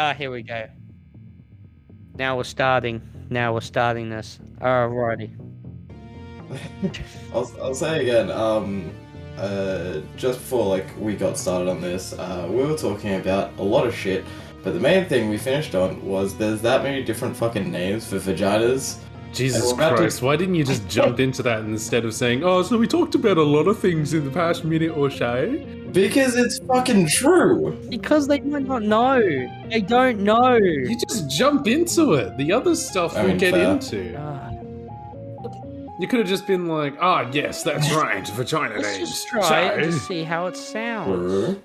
Ah, here we go. Now we're starting. Now we're starting this. Alrighty. I'll, I'll say again, um, uh, just before like we got started on this, uh, we were talking about a lot of shit, but the main thing we finished on was there's that many different fucking names for vaginas. Jesus we're to- Christ, why didn't you just jump into that instead of saying, oh, so we talked about a lot of things in the past minute or so? Because it's fucking true. Because they might not know. They don't know. You just jump into it. The other stuff I we'll mean, get fair. into. You could have just been like, ah, yes, that's right, vagina let's names. just try it and So- just see how it sounds. True.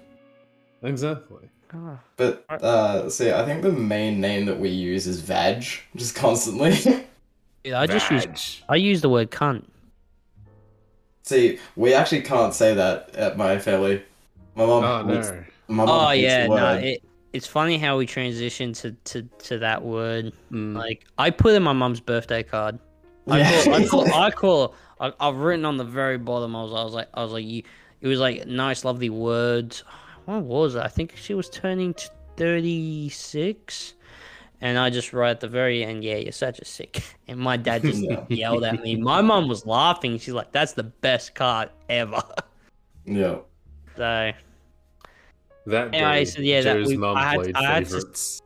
Exactly. Ah. But uh, see, I think the main name that we use is vag, just constantly. Yeah, I just use I use the word cunt. see, we actually can't say that at my family. My mom. Oh, hates- no. My mom Oh yeah, no, word. it it's funny how we transition to, to, to that word. Mm. Like I put in my mom's birthday card. I Yeah. call, I call, I call I, I've written on the very bottom. I was, I was like, I was like, you. It was like nice, lovely words. What was it? I think she was turning t- thirty six, and I just wrote at the very end, "Yeah, you're such a sick." And my dad just Yeah. yelled at me. My mom was laughing. She's like, "That's the best card ever." yeah. so That Anyway, so yeah, that Joe's we- mum I had- played I had to-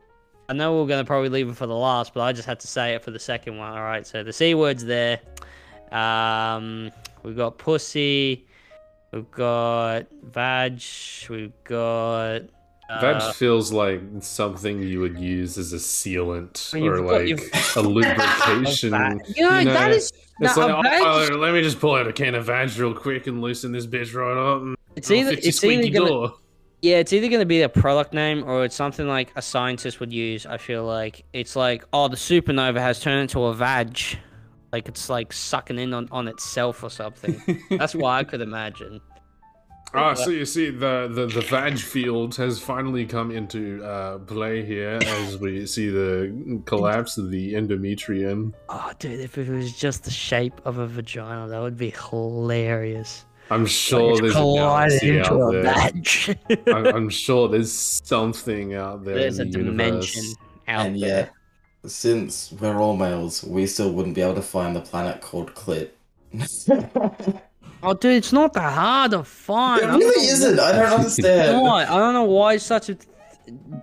I know we are gonna probably leave it for the last, but I just had to say it for the second one. All right, so the c word's there. Um, we've got pussy. We've got vag. We've got. Uh, feels like something you would use as a sealant When you've or like your- a lubrication. vag. You know, you know, that is. It's no, like, oh, oh, let me just pull out a can of Vag real quick and loosen this bitch right up. It's either it's either gonna door. yeah it's either gonna be a product name or it's something like a scientist would use. I feel like it's like oh the supernova has turned into a vag, like it's like sucking in on, on itself or something. That's why I could imagine. Ah, so you see, the, the, the vag field has finally come into uh, play here as we see the collapse of the endometrium. Oh, dude, if it was just the shape of a vagina, that would be hilarious. I'm sure Like, there's a collided galaxy into out a there. I'm, I'm sure there's something out there. There's a in the dimension universe. out and there. yet, since we're all males, we still wouldn't be able to find the planet called Clit. it Oh, dude, it's not that hard to find. I don't really isn't. I don't understand. Why? I don't know why it's such a th-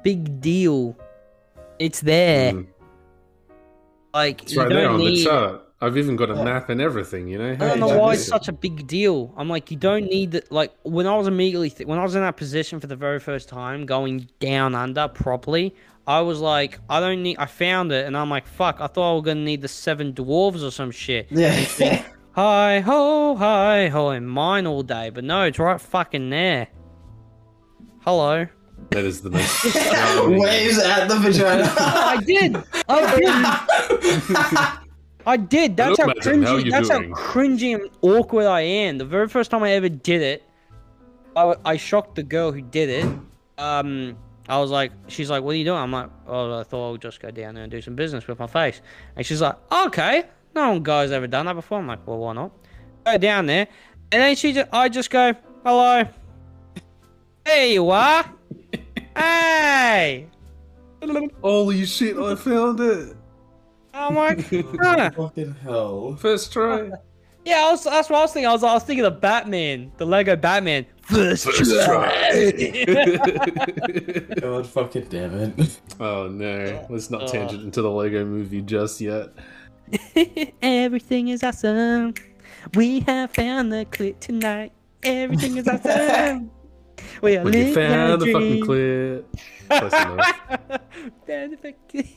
big deal. It's there. Mm. Like It's you right there don't on the chart. I've even got a Yeah. map and everything, you know? I don't know why it's exactly. such a big deal. I'm like, you don't need that. Like when I was immediately th- when I was in that position for the very first time, going down under properly, I was like, I don't need. I found it, and I'm like, fuck. I thought I was gonna need the seven dwarves or some shit. Yeah. Hi ho, hi ho, and mine all day. But no, it's right fucking there. Hello. That is the most Waves at the vagina. I did. I did. I did. That's how Hello. How cringy. you That's doing? how cringy and awkward I am. The very first time I ever did it, I, I shocked the girl who did it. Um, I was like, she's like, "What are you doing?" I'm like, "Oh, I thought I would just go down there and do some business with my face." And she's like, "Okay, no one guy's ever done that before." I'm like, "Well, why not?" Go down there, and then she, just, I just go, "Hello, there you are, hey." Holy shit, I found it! Oh my god! Fucking hell. First try. Yeah, I was, that's what I was thinking. I was, I was thinking of Batman, the Lego Batman. First, First God fucking damn it. oh no, let's not Oh. tangent into the Lego movie just yet. Everything is awesome. We have found the clip tonight. Everything is awesome. We are When you living found the fucking dream. clip. Close. Found the fucking-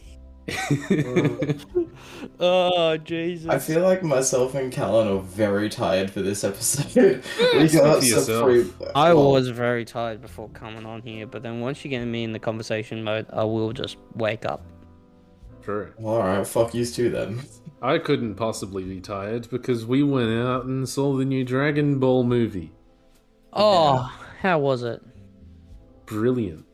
oh Jesus! I feel like myself and Callan are very tired for this episode. we got some free. I well, was very tired before coming on here, but then once you get me in the conversation mode, I will just wake up. True. Alright, fuck you too then. I couldn't possibly be tired because we went out and saw the new Dragon Ball movie. Oh, how was it? Brilliant.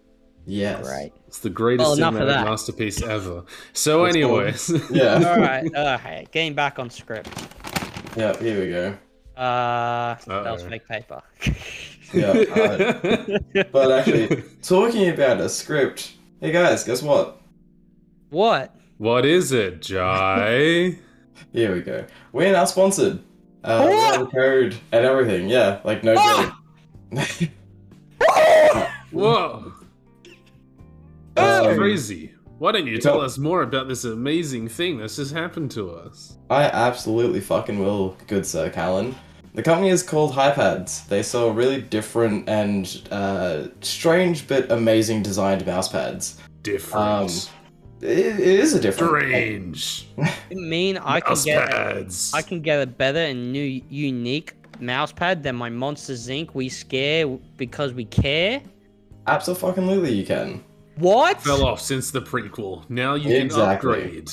Yes. Great. It's the greatest Well, cinematic masterpiece ever. So, That's anyways, Yeah. All right, okay. Getting back on script. yeah, here we go. Uh, that was fake paper. Yeah. uh, but actually, talking about a script, Hey guys, guess what? What? What is it, Jai? Here we go. We're now sponsored. Uh, we have code and everything. Yeah, like no Ah! joke. Whoa, Um, crazy! Why don't you tell us more about this amazing thing that's just happened to us? I absolutely fucking will, good sir Callan. The company is called HyPads. They sell really different and uh, strange but amazing designed mouse pads. Different. Um, It, it is a different. range. I mean, I can Mouse get pads. I can get a better and new unique mouse pad than my Monsters Inc. We scare because we care. Absolutely, you can. What? Fell off since the prequel. Now you can Exactly. upgrade.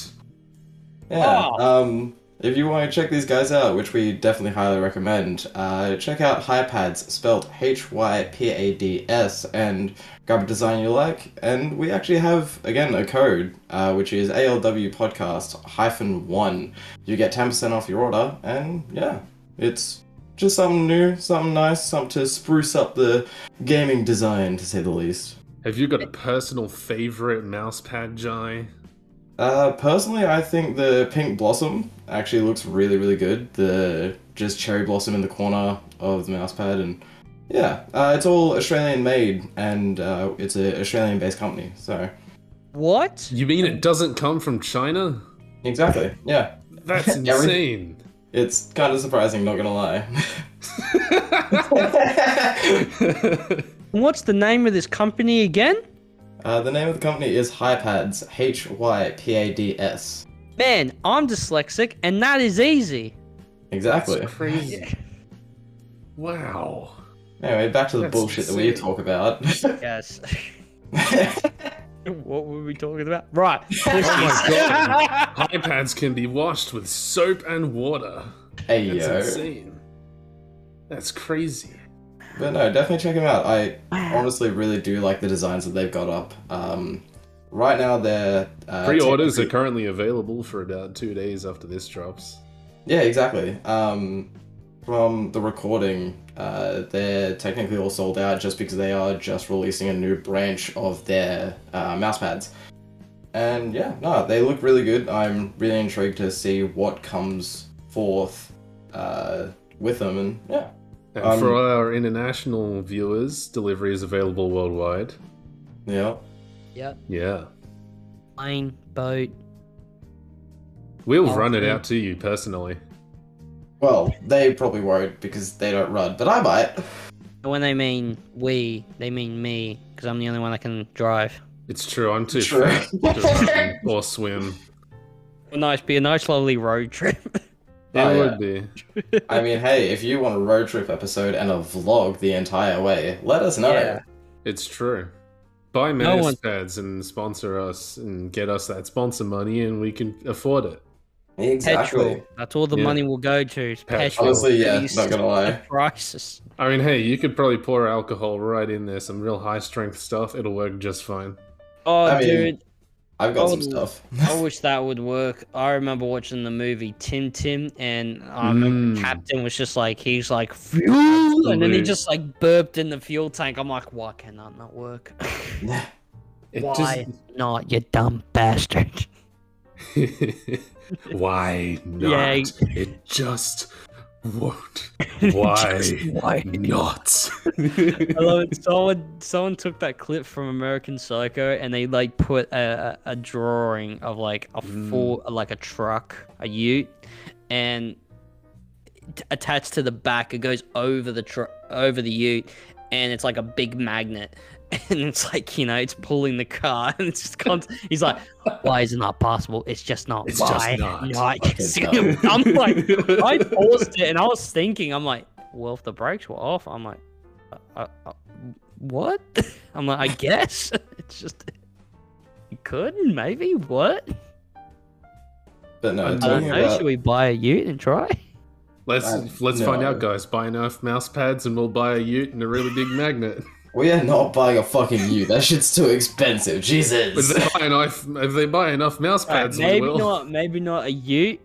Yeah. Oh. Um, if you want to check these guys out, which we definitely highly recommend, uh, check out HyPads, spelled H Y P A D S, and grab a design you like. And we actually have again a code, uh, which is ALW Podcast hyphen one. You get ten percent off your order, and yeah, it's just something new, something nice, something to spruce up the gaming design, to say the least. Have you got a personal favorite mouse pad, Jai? Uh, personally, I think the pink blossom actually looks really, really good. The just cherry blossom in the corner of the mouse pad, and yeah, uh, it's all Australian made, and uh, it's an Australian based company. So What? You mean it doesn't come from China? exactly, yeah, That's insane. it's kind of surprising, not gonna lie. What's the name of this company again? uh, the name of the company is HyPads, H Y P A D S. Man, I'm dyslexic, and that is easy. Exactly. crazy. Wow. Anyway, back to the That's bullshit that we insane. talk about. Yes. what were we talking about? Right. Oh my god. iPads can be washed with soap and water. hey That's yo. insane. That's crazy. But no, definitely check them out. I honestly really do like the designs that they've got up. Um, right now, they're uh, Pre-orders are currently available for about two days after this drops. Yeah, exactly. Um, from the recording, uh, they're technically all sold out just because they are just releasing a new branch of their uh, mouse pads. And yeah, no, they look really good. I'm really intrigued to see what comes forth uh, with them. And yeah, And Um, for our international viewers, delivery is available worldwide. yeah. Yep. Yeah. Plane, boat. We'll Oh, run it out to you personally. Well, they probably won't because they don't run, but I might. When they mean we, they mean me, because I'm the only one that can drive. It's true, I'm too True. fat to run or swim. A nice, be a nice, lovely road trip. It Oh, would be. I mean, hey, if you want a road trip episode and a vlog the entire way, let us know. Yeah. It's true. Buy No mouse one- pads and sponsor us and get us that sponsor money and we can afford it. Exactly. Petrol. That's all the Yeah. money will go to. is Petrol. Petrol. Honestly, yeah, These not gonna lie. Prices. I mean, hey, you could probably pour alcohol right in there, some real high strength stuff. It'll work just fine. Oh, I mean- dude, I've got Oh, some stuff. I wish that would work. I remember watching the movie Tintin, and I remember Mm. Captain was just like, he's like, fuel, and then he just like burped in the fuel tank. I'm like, why can that not work? It why not, you dumb bastard? Just. Why not? Yeah. It just won't. Why Why? not? I love it. Someone, someone took that clip from American Psycho and they like put a, a, a drawing of like a Mm. full, like a truck, a Ute, and attached to the back, it goes over the truck, over the Ute, and it's like a big magnet. And it's like you know, it's pulling the car, and it's just const- he's like, "Why is it not possible? It's just not. It's just why not. Fucking I'm like, I paused it and I was thinking, I'm like, well, if the brakes were off, I'm like, uh, uh, uh, what? I'm like, I guess it's just you could maybe what? But no, I don't know. about Should we buy a Ute and try? Let's Uh, let's find out, guys. Buy enough mouse pads, and we'll buy a Ute and a really big magnet. We are not buying a fucking U. That shit's too expensive. If Jesus. they buy enough, if they buy enough mouse pads, we maybe will. not. Maybe not a Ute,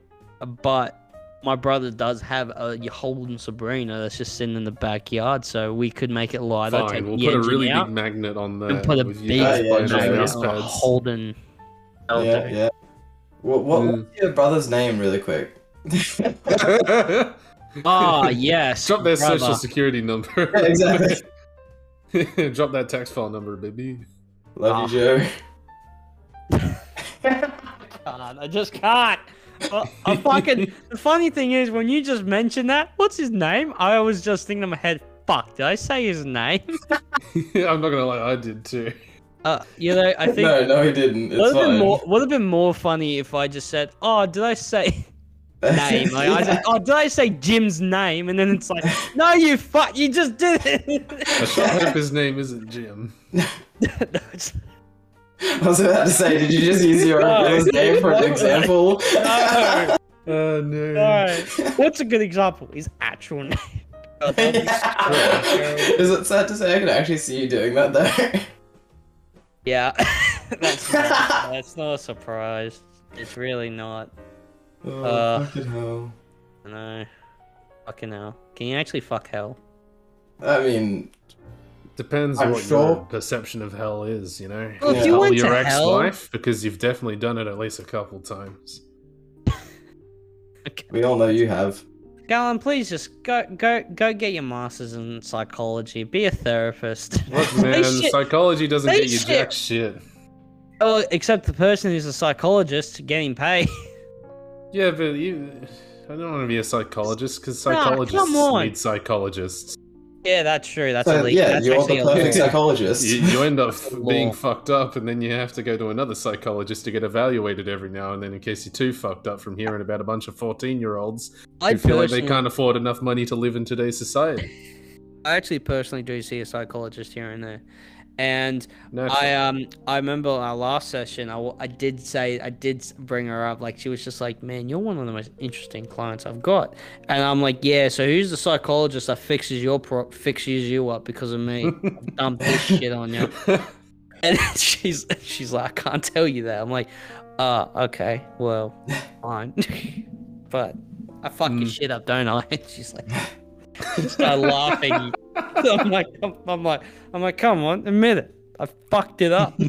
but my brother does have a Holden Barina that's just sitting in the backyard, so we could make it lighter. take Fine, we'll the put a really out, big magnet on there. and put a big guys yeah, playing on yeah, mouse a pads. Holden. Yeah, Elder. yeah. What, what, Mm. what's your brother's name, really quick? Ah, yes. Drop their brother. social security number. Yeah, exactly. Drop that tax file number, baby. Love you, Joe. can't. I just can't. I, I fucking. the funny thing is, when you just mentioned that, what's his name? I was just thinking in my head, fuck, did I say his name? I'm not gonna lie, I did too. Uh, you know, I think. no, no, he didn't. It's would have been fine. more would have been more funny if I just said, "Oh, did I say name?" Like, I said, "Oh, did I say Jim's name?" And then it's like, "No, you fuck, you just did it." I sure hope his name isn't Jim. No, it's- I was about to say, did you just use your No. brother's name for an example? no, Oh no. no. What's a good example? His actual name. Oh, that'd be so- Is it sad to say I can actually see you doing that though? yeah, that's not, that's not a surprise. It's really not. Oh, Uh. fucking hell. No, fucking hell. Can you actually fuck hell? I mean, Depends I'm what sure- your perception of hell is, you know. Well, if you Hell went your to hell, ex-wife because you've definitely done it at least a couple times. we all know you have. Callan, please just go go go get your masters in psychology. Be a therapist. Look, man, shit- psychology doesn't they get you shit. jack shit. Oh, except the person who's a psychologist getting paid. Yeah, but you, I don't want to be a psychologist because Nah, psychologists come on. need psychologists. yeah, that's true. That's So, a leak. yeah, that's you're actually the a leak. perfect psychologist. You, you end up being fucked up, and then you have to go to another psychologist to get evaluated every now and then in case you're too fucked up from hearing about a bunch of 14 year olds who I feel like they can't afford enough money to live in today's society. I actually personally do see a psychologist here and there, and. I um I remember our last session. I, I did say I did bring her up. Like she was just like, "Man, you're one of the most interesting clients I've got." And I'm like, "Yeah." So who's the psychologist that fixes your pro- fixes you up because of me? Dump this shit on you. And she's she's like, I can't tell you that. I'm like, uh, okay, well, fine. but I fuck your Mm. shit up, don't I? And she's like, start laughing. I'm like, I'm, I'm like, I'm like, come on, admit it. I fucked it up.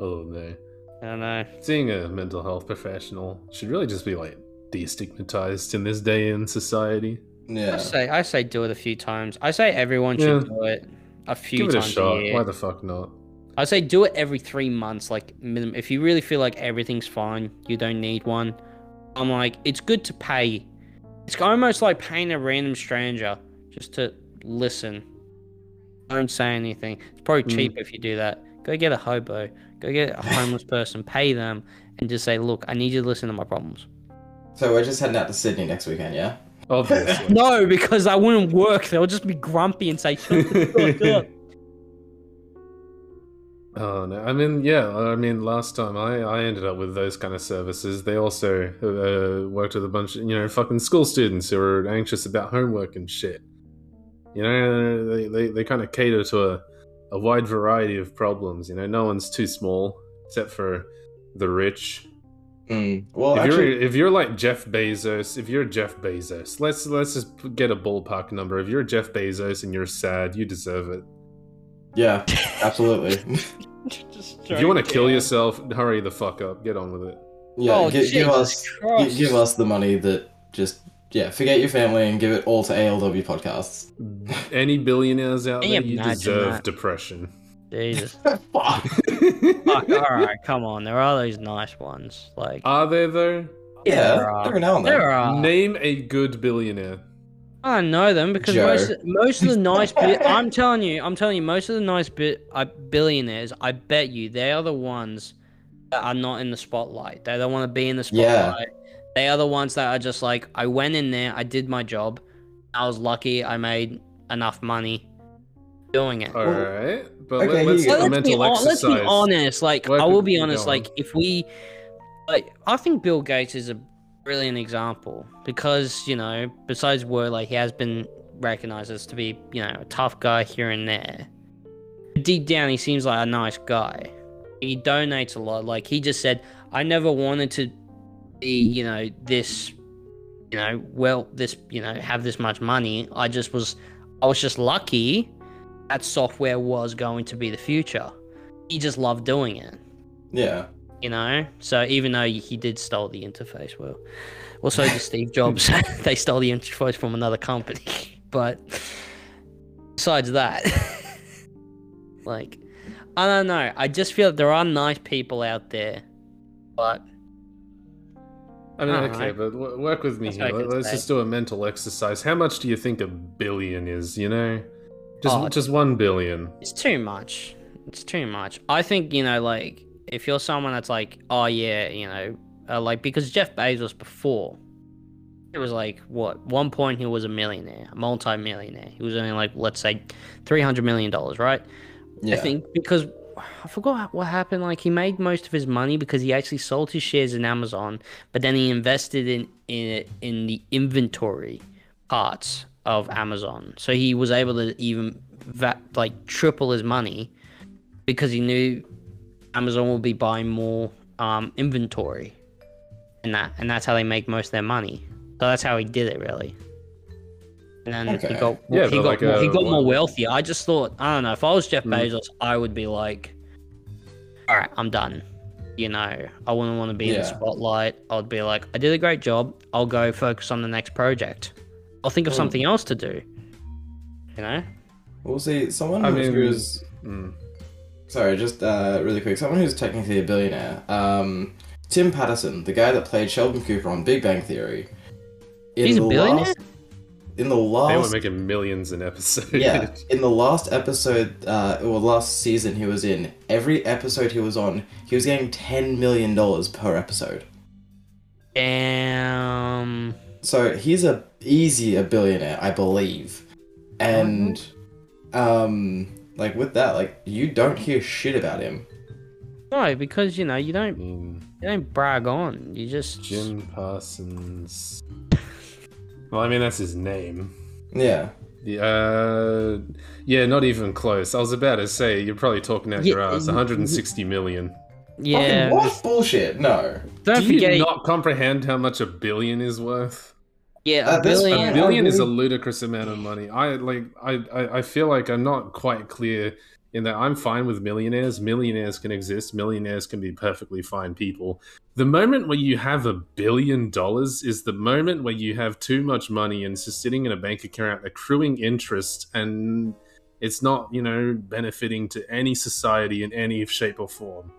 oh no. I don't know. Seeing a mental health professional should really just be like destigmatized in this day in society. Yeah. I yeah. say, I say, do it a few times. I say everyone should Yeah. do it a few Give it a times shot. year. Why the fuck not? I say do it every three months, like minimum. If you really feel like everything's fine, you don't need one. I'm like, it's good to pay. It's almost like paying a random stranger just to listen. Don't say anything. It's probably Mm. cheap if you do that. Go get a hobo. Go get a homeless person. Pay them and just say, look, I need you to listen to my problems. So we're just heading out to Sydney next weekend, yeah? Obviously. No, because I wouldn't work. They'll just be grumpy and say, shut the fuck up. Oh no! I mean, yeah. I mean, last time I, I ended up with those kind of services. They also uh, worked with a bunch of you know fucking school students who were anxious about homework and shit. You know, they they, they kind of cater to a, a wide variety of problems. You know, no one's too small except for the rich. Mm. Well, if actually, you're if you're like Jeff Bezos, if you're Jeff Bezos, let's let's just get a ballpark number. If you're Jeff Bezos and you're sad, you deserve it. Yeah, absolutely. Just If you want to kill down. yourself, hurry the fuck up. Get on with it. Yeah, Oh, gi- give us gi- Christ. give us the money that just yeah, forget your family and give it all to ALW podcasts. Any billionaires out there, you you deserve that? depression. Jesus. Fuck. Fuck, alright, come on. There are those nice ones. Like, Are there though? Yeah, there are. every now and then. There are. Name a good billionaire. I know them because Joe. most most of the nice bi- I'm telling you, I'm telling you, most of the nice bit uh, billionaires, I bet you, they are the ones that are not in the spotlight. They don't want to be in the Yeah. spotlight. They are the ones that are just like, I went in there, I did my job, I was lucky, I made enough money doing it. All right, but okay, let, us here you do go. a Let's be, mental let's be honest. Like, Where I will be honest. Like, if we, like, I think Bill Gates is a brilliant example because you know, besides like he has been recognized as to be, you know, a tough guy here and there. Deep down, he seems like a nice guy. He donates a lot. Like he just said, I never wanted to be, you know, this, you know, well, this, you know, have this much money. I just was, I was just lucky that software was going to be the future. He just loved doing it, Yeah. You know. So even though he did stole the interface, well, also did Steve Jobs. they stole the interface from another company, but besides that, like, I don't know. I just feel that there are nice people out there, but I mean, Alright. okay, but work with me That's here. Let- can Let's say. just do a mental exercise. How much do you think a billion is? You know, just Oh. just one billion. It's too much. It's too much. I think you know, like if you're someone that's like, oh yeah, you know, uh, like because Jeff Bezos before, it was like what one point he was a millionaire, a multi-millionaire. He was earning like let's say three hundred million dollars, right? Yeah. I think because I forgot what happened. Like he made most of his money because he actually sold his shares in Amazon, but then he invested in in in the inventory parts of Amazon. So he was able to even va- like triple his money because he knew Amazon will be buying more um, inventory, and that and that's how they make most of their money. So that's how he did it, really. And then he got Yeah, he got like, more, he uh, got more wealthy. I just thought I don't know if I was Jeff Mm. Bezos, I would be like, all right, I'm done. You know, I wouldn't want to be in the spotlight. I'd be like, I did a great job. I'll go focus on the next project. I'll think of Mm. something else to do. You know? We'll see. Someone I who's, mean- who's Mm. Sorry, just uh, really quick. Someone who's technically a billionaire. Um, Tim Patterson, the guy that played Sheldon Cooper on Big Bang Theory. In He's a the billionaire? Last, in the last, They were making millions an episode. yeah, in the last episode, uh, or last season he was in, every episode he was on, he was getting ten million dollars per episode. Damn. So he's a easy a billionaire, I believe. And um like with that, like you don't hear shit about him. No, because you know you don't mean, you don't brag on. You just Jim Parsons. Well, I mean that's his name. Yeah. Yeah, uh, yeah, not even close. I was about to say you're probably talking out your ass. 160 million. yeah. Fucking what bullshit? No. Don't Do you forget. not comprehend how much a billion is worth? Yeah, a this- billion. A billion is a ludicrous amount of money. I like. I, I. I feel like I'm not quite clear in that I'm fine with millionaires. Millionaires can exist. Millionaires can be perfectly fine people. The moment where you have a billion dollars is the moment where you have too much money and it's just sitting in a bank account accruing interest and it's not, you know, benefiting to any society in any shape or form.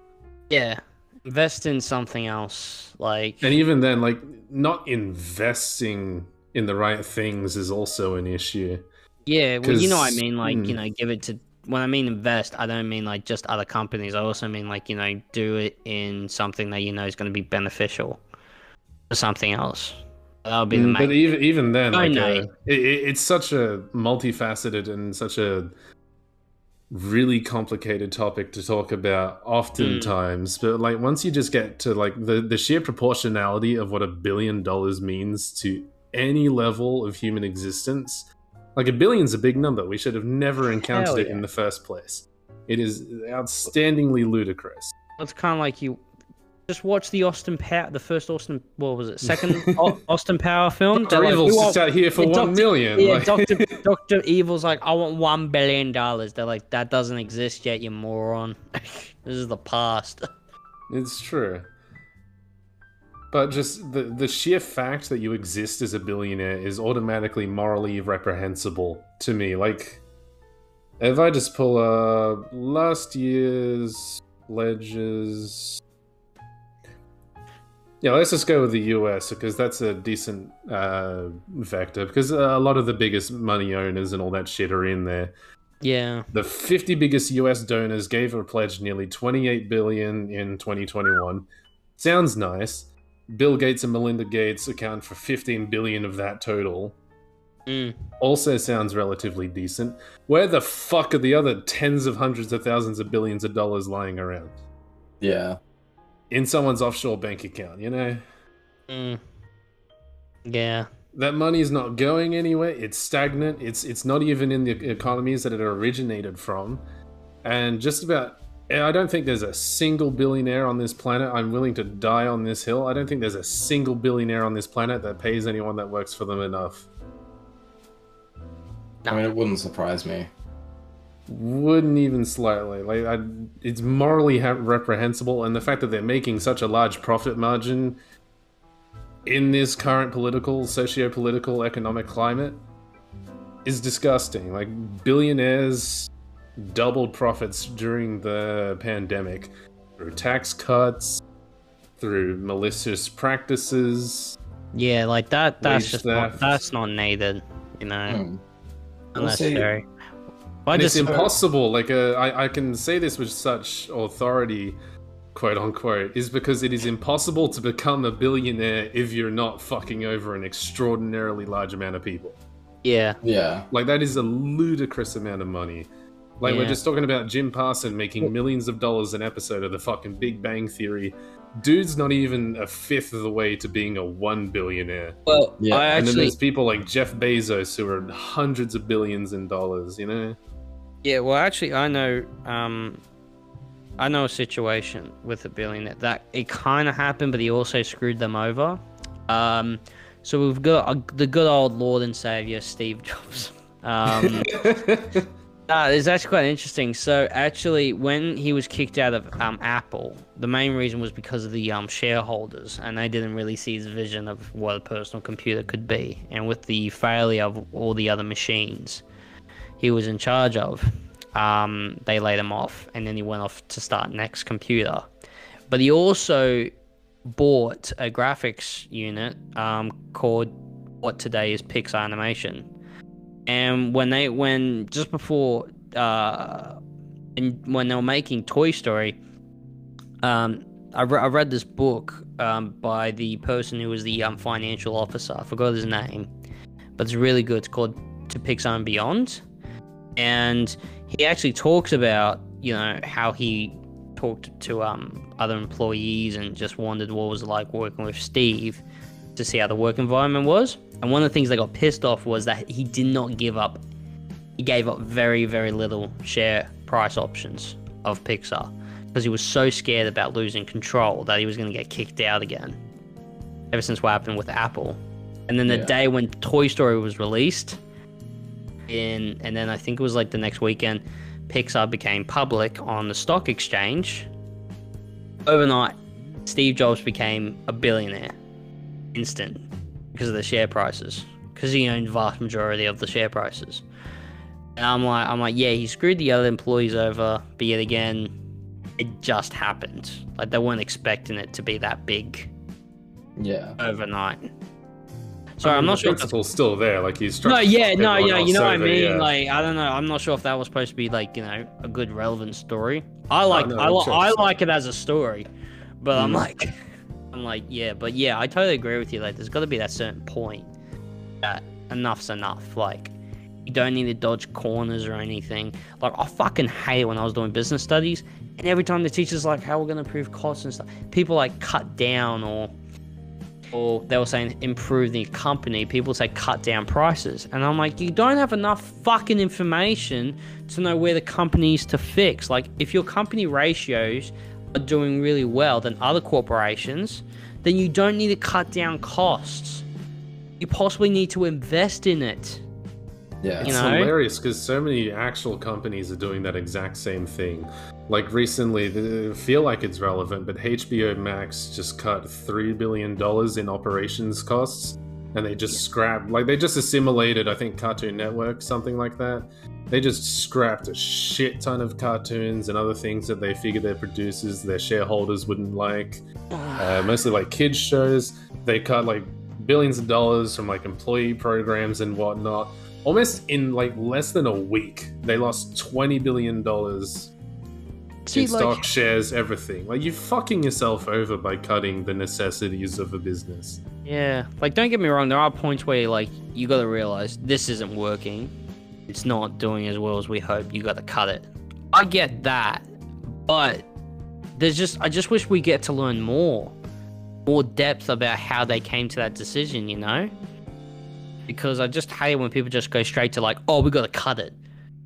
Yeah, invest in something else. Like And even then, like not investing in the right things is also an issue. yeah, well, you know what I mean. Like you hmm. know, give it to. When I mean invest, I don't mean like just other companies. I also mean like you know, do it in something that you know is going to be beneficial for something else. That would be the Mm, main. But even even then, I like know. uh, it- it's such a multifaceted and such a really complicated topic to talk about oftentimes hmm. but like once you just get to like the the sheer proportionality of what a billion dollars means to any level of human existence like a billion's a big number. We should have never encountered Hell it in the first place. It is outstandingly ludicrous. It's kind of like you just watch the Austin Power, the first Austin, what was it, second Austin Power film? They're Dr. like, Evil's "We just out here for Yeah, one Dr. million. Yeah, like- Doctor Doctor Evil's like, I want one billion dollars. They're like, that doesn't exist yet, you moron. this is the past. It's true. But just the the sheer fact that you exist as a billionaire is automatically morally reprehensible to me. Like if I just pull up last year's pledges yeah, let's just go with the US because that's a decent uh, vector. Because a lot of the biggest money owners and all that shit are in there. Yeah, The 50 biggest US donors gave or pledged nearly 28 billion in 2021. Sounds nice. Bill Gates and Melinda Gates account for 15 billion of that total. mm. Also sounds relatively decent. Where the fuck are the other tens of hundreds of thousands of billions of dollars lying around? Yeah. In someone's offshore bank account, you know? Mm. yeah, That money is not going anywhere. It's stagnant. It's it's not even in the economies that it originated from. And just about I don't think there's a single billionaire on this planet. I'm willing to die on this hill. I don't think there's a single billionaire on this planet that pays anyone that works for them enough. I mean, it wouldn't surprise me. Wouldn't even slightly. Like, I, it's morally ha- reprehensible, and the fact that they're making such a large profit margin in this current political, socio-political, economic climate is disgusting. Like billionaires doubled profits during the pandemic through tax cuts, through malicious practices. Yeah, like that. That's just not, that's not needed. You know. We'll see. unnecessary. I And just it's impossible. Like, uh, I, I can say this with such authority, quote unquote, is because it is impossible to become a billionaire if you're not fucking over an extraordinarily large amount of people. yeah, Yeah. Like that is a ludicrous amount of money. Like we're just talking about Jim Parson making millions of dollars an episode of the fucking Big Bang Theory. Dude's not even a fifth of the way to being a one billionaire. Well, Yeah, I and then actually, there's people like Jeff Bezos who are hundreds of billions in dollars, you know? Yeah, well, actually, I know, um, I know a situation with a billionaire that it kind of happened, but he also screwed them over. Um, so we've got uh, the good old Lord and Savior Steve Jobs. Um, Uh, it's actually quite interesting. So actually, when he was kicked out of um, Apple, the main reason was because of the um, shareholders, and they didn't really see his vision of what a personal computer could be. And with the failure of all the other machines he was in charge of, um, they laid him off, and then he went off to start Next Computer. But he also bought a graphics unit um, called what today is Pixar Animation. And when they when just before uh and when they were making toy story um I, re- I read this book um by the person who was the um financial officer. I forgot his name but it's really good. It's called to pixar and beyond and he actually talks about you know how he talked to um other employees and just wondered what it was like working with steve to see how the work environment was. And one of the things they got pissed off was that he did not give up. He gave up very, very little share price options of Pixar because he was so scared about losing control that he was going to get kicked out again. Ever since what happened with Apple, and then the Yeah. day when Toy Story was released, in and then I think it was like the next weekend, Pixar became public on the stock exchange. Overnight, Steve Jobs became a billionaire. Instant because of the share prices. Because he owned vast majority of the share prices. And i'm like i'm like yeah he screwed the other employees over but yet again it just happened. Like they weren't expecting it to be that big. Yeah. overnight so i'm the not sure if that's principle's still there. Like he's no, yeah, no, yeah, you know what I mean. yeah. Like, I don't know. I'm not sure if that was supposed to be like, you know, a good relevant story. I like, no, I, li- I interesting. like it as a story, but I'm Mm. like, I'm like, yeah, but yeah, I totally agree with you. Like, there's got to be that certain point that enough's enough. Like, you don't need to dodge corners or anything. Like, I fucking hate when I was doing business studies, and every time the teacher's like, how we're gonna improve costs and stuff, people like cut down or or they were saying improve the company, people say cut down prices. And I'm like, you don't have enough fucking information to know where the company's to fix. Like, if your company ratios are doing really well than other corporations, then you don't need to cut down costs. You possibly need to invest in it. Yeah. You It's know? hilarious because so many actual companies are doing that exact same thing. Like recently, they feel like it's relevant, but HBO Max just cut three billion dollars in operations costs, and they just scrapped. Like they just assimilated, I think, Cartoon Network, something like that. They just scrapped a shit ton of cartoons and other things that they figured their producers, their shareholders wouldn't like. Uh, mostly like kids shows. They cut like billions of dollars from like employee programs and whatnot almost in like less than a week they lost 20 billion dollars in like- stock shares everything like you're fucking yourself over by cutting the necessities of a business Yeah, like don't get me wrong, there are points where like you got to realize this isn't working. It's not doing as well as we hope. You got to cut it. I get that, but there's just I just wish we get to learn more, more depth about how they came to that decision. You know, because I just hate when people just go straight to like, oh, we got to cut it.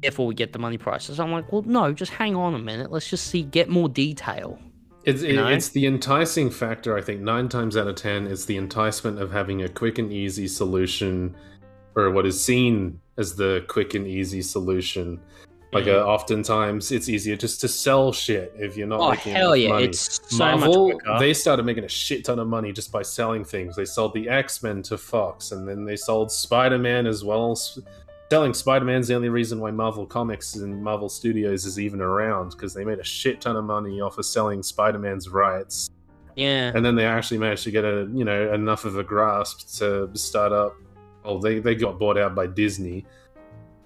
therefore we get the money prices. I'm like, well, no, just hang on a minute. Let's just see, get more detail. It's it, it's the enticing factor. I think nine times out of ten, it's the enticement of having a quick and easy solution, or what is seen as the quick and easy solution. Like, uh, oftentimes it's easier just to sell shit if you're not Oh making hell yeah, money. it's so Marvel, much they started making a shit ton of money just by selling things. They sold the X Men to Fox, and then they sold Spider Man as well. Selling Spider Man's the only reason why Marvel Comics and Marvel Studios is even around because they made a shit ton of money off of selling Spider Man's rights, yeah, and then they actually managed to get a you know enough of a grasp to start up. Oh, they they got bought out by Disney,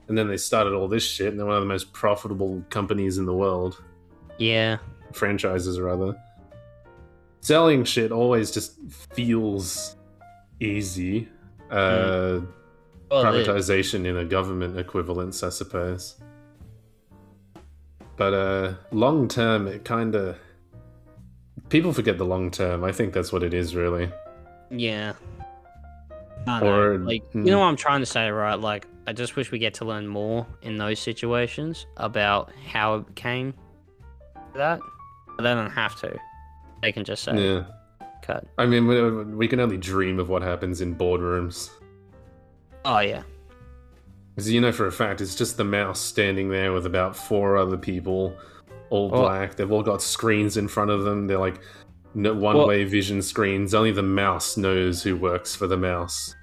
and then they started all this shit, and they're one of the most profitable companies in the world yeah. franchises rather. Selling shit always just feels easy. Uh, Well, it- privatization in a government equivalence, I suppose. But uh, long term, it kind of people forget the long term. I think that's what it is, really. Yeah. I Or- know. like hmm. you know what I'm trying to say, right? Like I just wish we get to learn more in those situations about how it came to that. But they don't have to. They can just say Yeah, cut. I mean, we, we can only dream of what happens in boardrooms. Oh yeah. Because you know for a fact, it's just the mouse standing there with about four other people, all Well- black. They've all got screens in front of them. They're like no, one-way vision screens. Only the mouse knows who works for the mouse.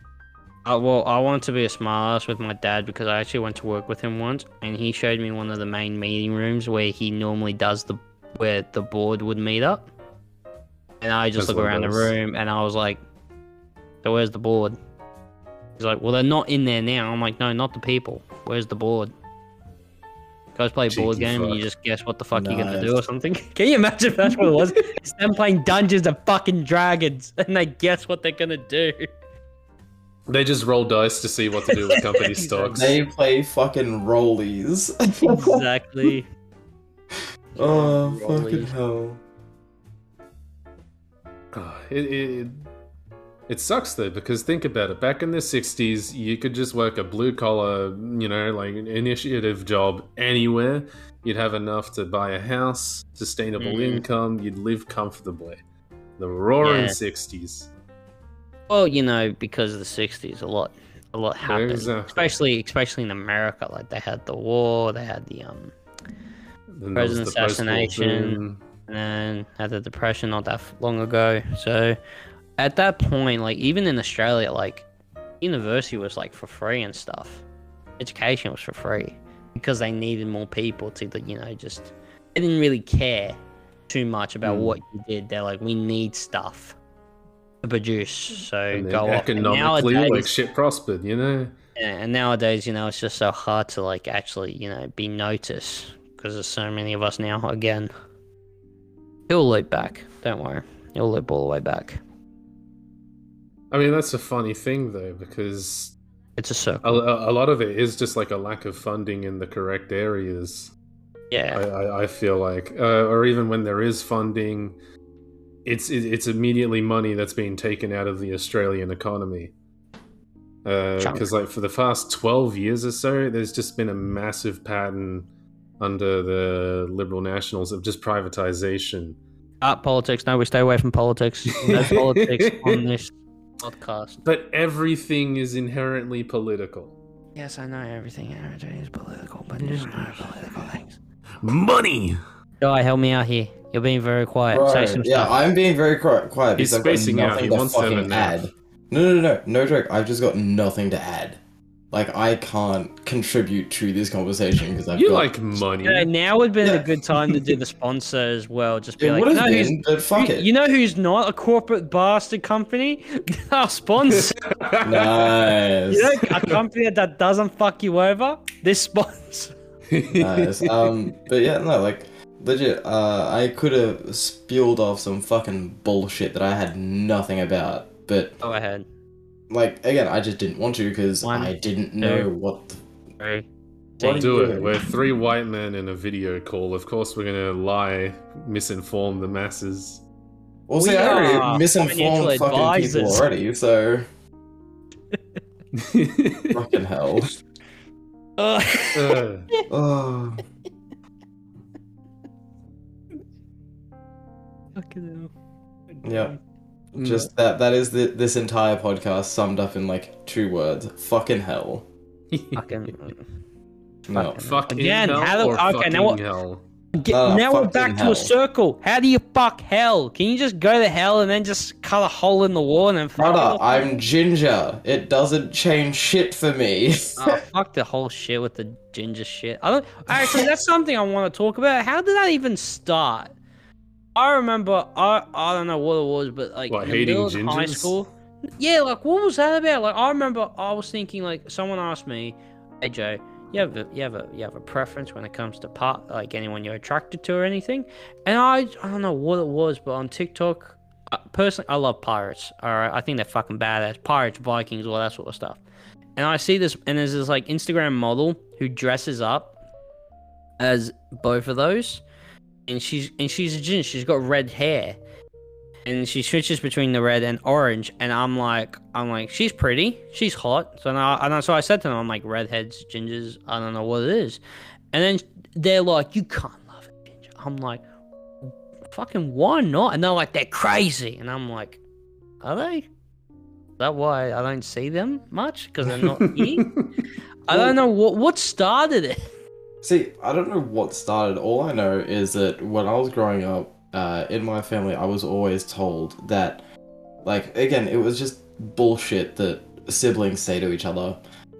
Uh, well, I wanted to be a smartass with my dad because I actually went to work with him once, and he showed me one of the main meeting rooms where he normally does the where the board would meet up. And I just That's look around the room, and I was like, "So where's the board?" He's like, "Well, they're not in there now." I'm like, "No, not the people. Where's the board?" Guys play a board game and you just guess what the fuck you're gonna do or something. Can you imagine if that's what it was? it's them playing Dungeons and fucking Dragons, and they guess what they're gonna do. They just roll dice to see what to do with company stocks. They play fucking rollies. exactly. oh, Rollies. fucking hell. Ah, it, it it sucks though because think about it. Back in the '60s, you could just work a blue collar, you know, like an initiative job anywhere. You'd have enough to buy a house, sustainable Mhm. income. You'd live comfortably. The roaring Yeah. '60s. Well, you know, because of the '60s, a lot, a lot happened. exactly. Especially, especially in America. Like they had the war, they had the um, Then President the assassination. and then had the depression not that long ago. So, at that point, like even in Australia, like university was like for free and stuff. Education was for free because they needed more people to, you know, just they didn't really care too much about Mm. what you did. They're like, we need stuff produce, so go economically, like shit prospered, you know. yeah, and nowadays, you know, it's just so hard to like actually, you know, be noticed because there's so many of us now. Again, he'll loop back. Don't worry, he'll loop all the way back. I mean, that's a funny thing though, because It's a circle. a a lot of it is just like a lack of funding in the correct areas. I, Yeah, I, I feel like, uh, or even when there is funding, it's it's immediately money that's being taken out of the Australian economy. Uh, Chunk. Because like for the past twelve years or so, there's just been a massive pattern under the Liberal Nationals of just privatization. art politics. No, we stay away from politics. No politics on this podcast. But everything is inherently political. Yes, I know everything. Everything is political, but there's no political things. Money. Guy, help me out here. You're being very quiet. Bro, Say some yeah, stuff. I'm being very quiet, quiet He's because I've got spacing out. nothing He to wants to have a fucking nap. add. No, no, no, no, no joke. I've just got nothing to add. Like I can't contribute to this conversation because I've You got. like money. Yeah, now would have been Yeah. a good time to do the sponsor as well. Just be it like, would no, have who's- been, but fuck you, it. you know who's not a corporate bastard company? Our sponsor. nice. you know, a company that doesn't fuck you over. This sponsor. nice. Um, but yeah, no, like legit. Uh, I could have spilled off some fucking bullshit that I had nothing about, but Go ahead. like again, I just didn't want to because I didn't know two, what. The, Three. what are do it. We're three white men in a video call. Of course, we're gonna lie, misinform the masses. Well, see, We I are already misinformed financial fucking people already, so fucking hell. Uh, Uh, fucking hell. Yep. Just that that is the, this entire podcast summed up in like two words. Fucking hell. Fucking. No. fucking Again, hell how do- or okay, fucking now what- hell? Get, Uh, now we're fucking back to a circle. How do you fuck hell? Can you just go to hell and then just cut a hole in the wall and then fuck Brother. I'm ginger. It doesn't change shit for me. Oh, fuck the whole shit with the ginger shit. I don't. Actually, that's something I want to talk about. How did that even start? I remember. I I don't know what it was, but like What, in the middle of high school. Yeah, like what was that about? Like I remember I was thinking like someone asked me, "Hey Joe, you have a, you have a you have a preference when it comes to part like anyone you're attracted to or anything?" And I I don't know what it was, but on TikTok, uh, personally, I love pirates. All right, I think they're fucking badass. Pirates, Vikings, all that sort of stuff. And I see this, and there's this like Instagram model who dresses up as both of those, and she's and she's a ginger. She's got red hair, and she switches between the red and orange. And I'm like, I'm like, she's pretty, she's hot. So now, and I- so I said to them, I'm like, redheads, gingers, I don't know what it is. And then they're like, you can't love a ginger. I'm like, fucking why not? And they're like, they're crazy, and I'm like, are they? Is that why I don't see them much because they're not here? I don't know what what started it. See, I don't know what started. All I know is that when I was growing up, uh, in my family, I was always told that, like, again, it was just bullshit that siblings say to each other.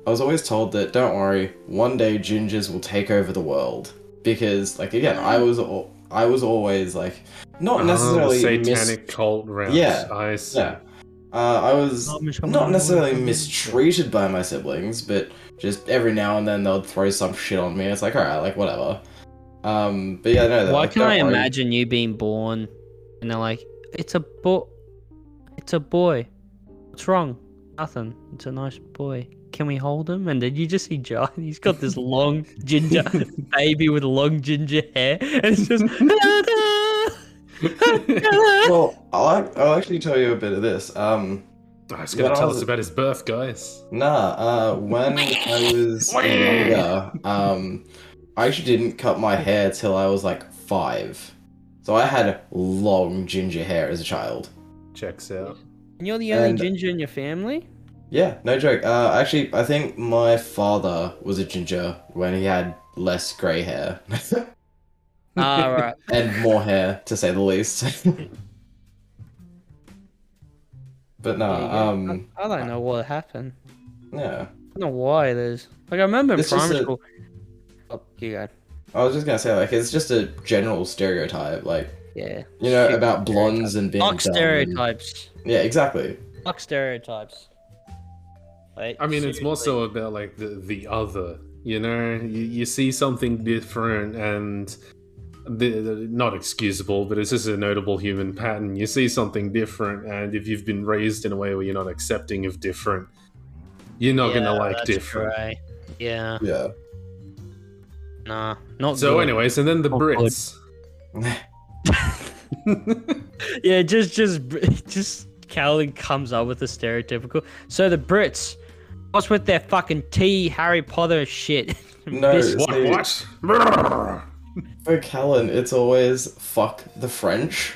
I was always told that, don't worry, one day gingers will take over the world. Because, like, again, I was, al- I was always like, not Oh, necessarily mis- satanic cult route. Yeah, I see. Yeah. Uh, I was not necessarily mistreated by my siblings, but just every now and then they'll throw some shit on me. It's like, alright, like whatever. Um, but yeah, no. Why like, can "Don't I worry." imagine you being born and they're like, it's a boy, it's a boy. What's wrong? Nothing. It's a nice boy. Can we hold him? And then you just see John. He's got this long ginger baby with long ginger hair, and it's just. Well, I'll, I'll actually tell you a bit of this. Um, Oh, he's gonna When tell was- us about his birth, guys. nah, uh, when I was younger, um, I actually didn't cut my hair till I was like five. So I had long ginger hair as a child. Checks out. And you're the only And- ginger in your family? Yeah, no joke. Uh, actually, I think my father was a ginger when he had less grey hair. Ah, right. and more hair, to say the least. but no, There um, I, I don't know what happened. yeah. I don't know why it is. Like, I remember in It's just primary a- school. Oh, you go. I was just gonna say, like, it's just a general stereotype, like, Yeah. you know, Shit about blondes and being Fuck dumb and- stereotypes. Yeah, exactly. Fuck stereotypes. Like, I mean, it's more so about like the the other. You know, you, you see something different and. The, the- not excusable, but it's just a notable human pattern. You see something different, and if you've been raised in a way where you're not accepting of different, you're not Yeah, gonna like that's different. great. Yeah. Yeah. Nah. Not So, good. anyways, and then the Not good. Brits. Yeah, just just just Calvin comes up with the stereotypical. So the Brits, what's with their fucking tea Harry Potter shit? No, what? What? For Callan, it's always fuck the French.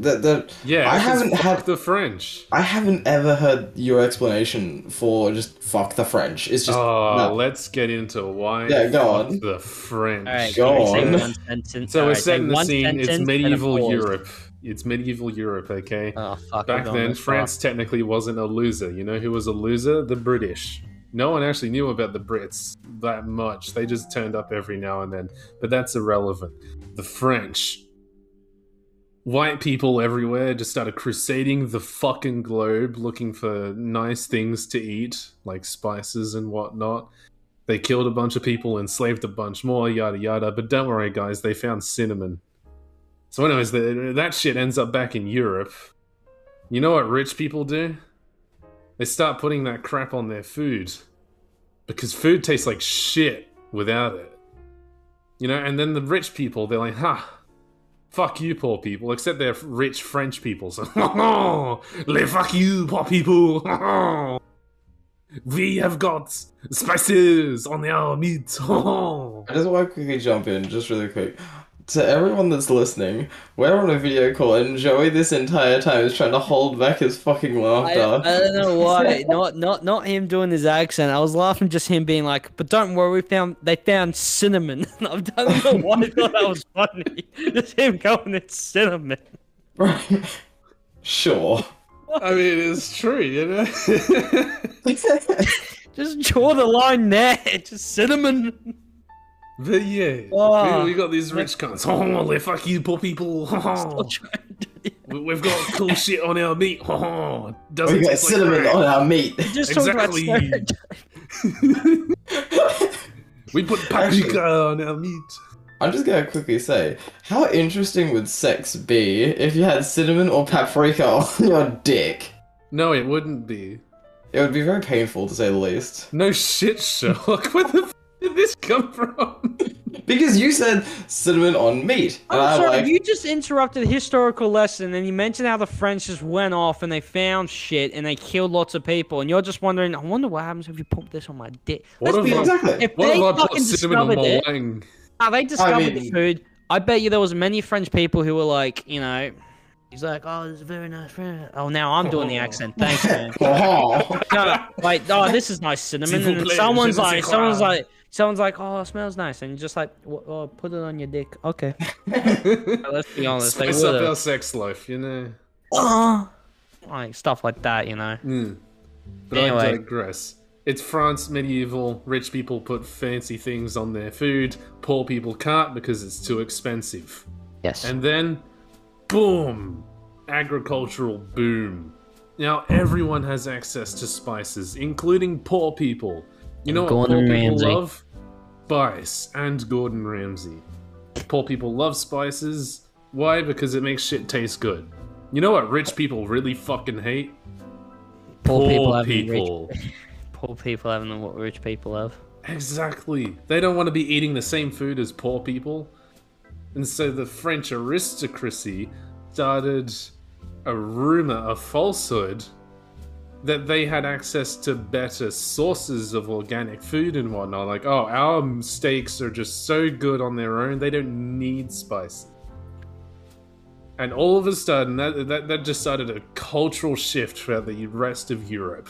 That that Yeah, I haven't fuck had the French. I haven't ever heard your explanation for just fuck the French. It's just oh, no. let's get into why. Yeah, go fuck on. The French. All right, Go can you say on. sentence? So we're right, setting the one scene. It's sentence and a medieval. Europe. It's medieval Europe, okay? Oh fuck! Back then, this far. France technically wasn't a loser. You know who was a loser? The British. No one actually knew about the Brits that much. They just turned up every now and then. But that's irrelevant. The French. White people everywhere just started crusading the fucking globe looking for nice things to eat, like spices and whatnot. They killed a bunch of people, enslaved a bunch more, yada yada. But don't worry, guys, they found cinnamon. So, anyways, the, that shit ends up back in Europe. You know what rich people do? They start putting that crap on their food. Because food tastes like shit without it. You know, and then the rich people, they're like, ha, fuck you, poor people. Except they're rich French people, so, le fuck you, poor people. We have got spices on our meat. I just want to quickly jump in, just really quick. To everyone that's listening, we're on a video call, and Joey this entire time is trying to hold back his fucking I, I don't know why. not not not him doing his accent. I was laughing just him being like, "But don't worry, we found they found cinnamon." I don't know why I thought that was funny. Just him going, "It's cinnamon." Right. Sure. I mean, it's true, you know. Just draw the line there. Just cinnamon. But yeah, Oh. we, we ah. got these rich cunts. Oh, they fuck you, poor people. Still trying to. We- We've got cool shit on our meat. Oh, doesn't we got taste like cinnamon crack. on our meat. Just Exactly. We put paprika on our meat. I'm just gonna quickly say, how interesting would sex be if you had cinnamon or paprika on your dick? No, it wouldn't be. It would be very painful to say the least. No shit, Sherlock. Where the f- did this come from? Because you said cinnamon on meat. I'm I'm sorry, like, you just interrupted a historical lesson and you mentioned how the French just went off and they found shit and they killed lots of people and you're just wondering, I wonder what happens if you put this on my dick. What Let's if be I- exactly. if What they if I put fucking cinnamon on discovered my it, wang? ah, they discovered the mean- food. I bet you there was many French people who were like, you know, he's like, oh, this is very nice. very nice." Oh, now I'm doing the accent. Thanks, man. oh. no, no, like, oh, this is nice cinnamon. And someone's je ne sais like, someone's like, someone's like, oh, it smells nice, and you're just like, "Wh- oh, put it on your dick. Okay. Let's be honest. They Spice up would've. our sex life, you know. Ah. like stuff like that, you know. Mm. But I Anyway. digress. It's France medieval. Rich people put fancy things on their food. Poor people can't because it's too expensive. Yes. And then, boom! Agricultural boom. Now everyone has access to spices, including poor people. You know what poor people Ramsay. love? Spice and Gordon Ramsay. Poor people love spices. Why? Because it makes shit taste good. You know what rich people really fucking hate? poor people having people. rich. Poor people having what rich people have. Exactly. They don't want to be eating the same food as poor people. And so the French aristocracy started a rumor, a falsehood, that they had access to better sources of organic food and whatnot. Like, oh, our steaks are just so good on their own, they don't need spice. And all of a sudden, that, that, that just started a cultural shift for the rest of Europe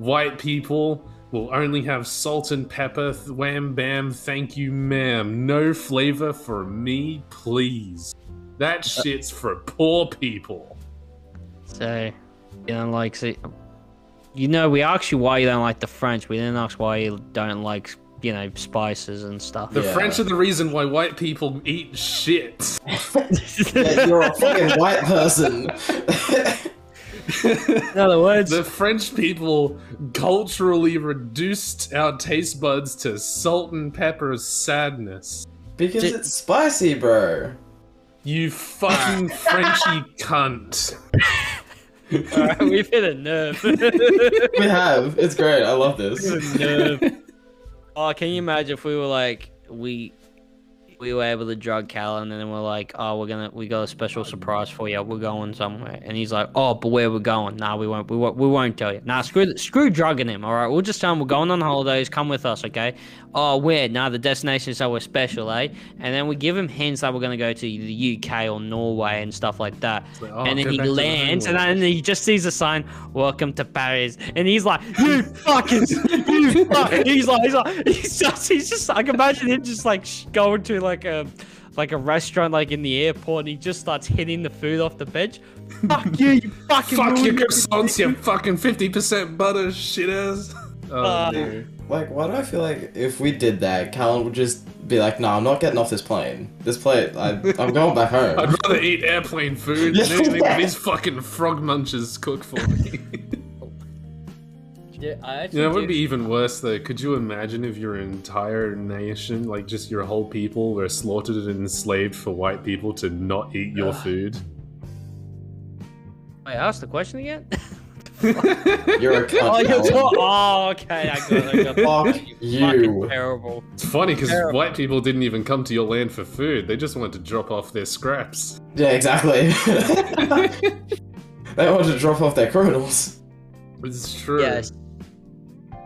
white people will only have salt and pepper. th- Wham bam, thank you, ma'am. No flavor for me, please. That uh, shit's for poor people. So, you don't like see. You know, we asked you why you don't like the French. We didn't ask why you don't like, you know, spices and stuff. The Yeah. French are the reason why white people eat shit. Yeah, you're a fucking white person. In other words, The French people culturally reduced our taste buds to salt and pepper sadness. because Did- it's spicy, bro. You fucking Frenchy cunt. Alright, we've hit a nerve. We have. It's great. I love this. nerve. Oh, can you imagine if we were like we we were able to drug Callan and then we're like, oh, we're gonna we got a special surprise for you. We're going somewhere, and he's like, oh, but where we're going? Nah, we won't. We won't. We won't tell you. Nah, screw screw drugging him. All right, we'll just tell him we're going on holidays. Come with us, okay? Oh, where? Nah, the destination is somewhere special, eh? And then we give him hints that we're gonna go to the UK or Norway and stuff like that. like, oh, and then he the lands, and then he just sees a sign, "Welcome to Paris," and he's like, "You fuckers, you fuck!" He's like, he's like, he's just, he's just. I can imagine him just like going to like a, like a restaurant like in the airport, and he just starts hitting the food off the bench. Fuck you, you fucking. Fuck your ruined croissants, you fucking 50% butter shit ass. Oh, Uh, no. Like, why do I feel like if we did that, Callan would just be like, "Nah, I'm not getting off this plane. This plane, I, I'm going back home." I'd rather eat airplane food than anything these fucking frog munchers cook for me. Yeah, I actually you know, it would be even worse though. Could you imagine if your entire nation, like just your whole people, were slaughtered and enslaved for white people to not eat your food? Wait, asked the question again. You're a cunt. oh, you're Callan. oh, okay, I got. I got. Fuck you. terrible. It's funny because white people didn't even come to your land for food. They just wanted to drop off their scraps. Yeah, exactly. they wanted to drop off their criminals. It's true. Yes.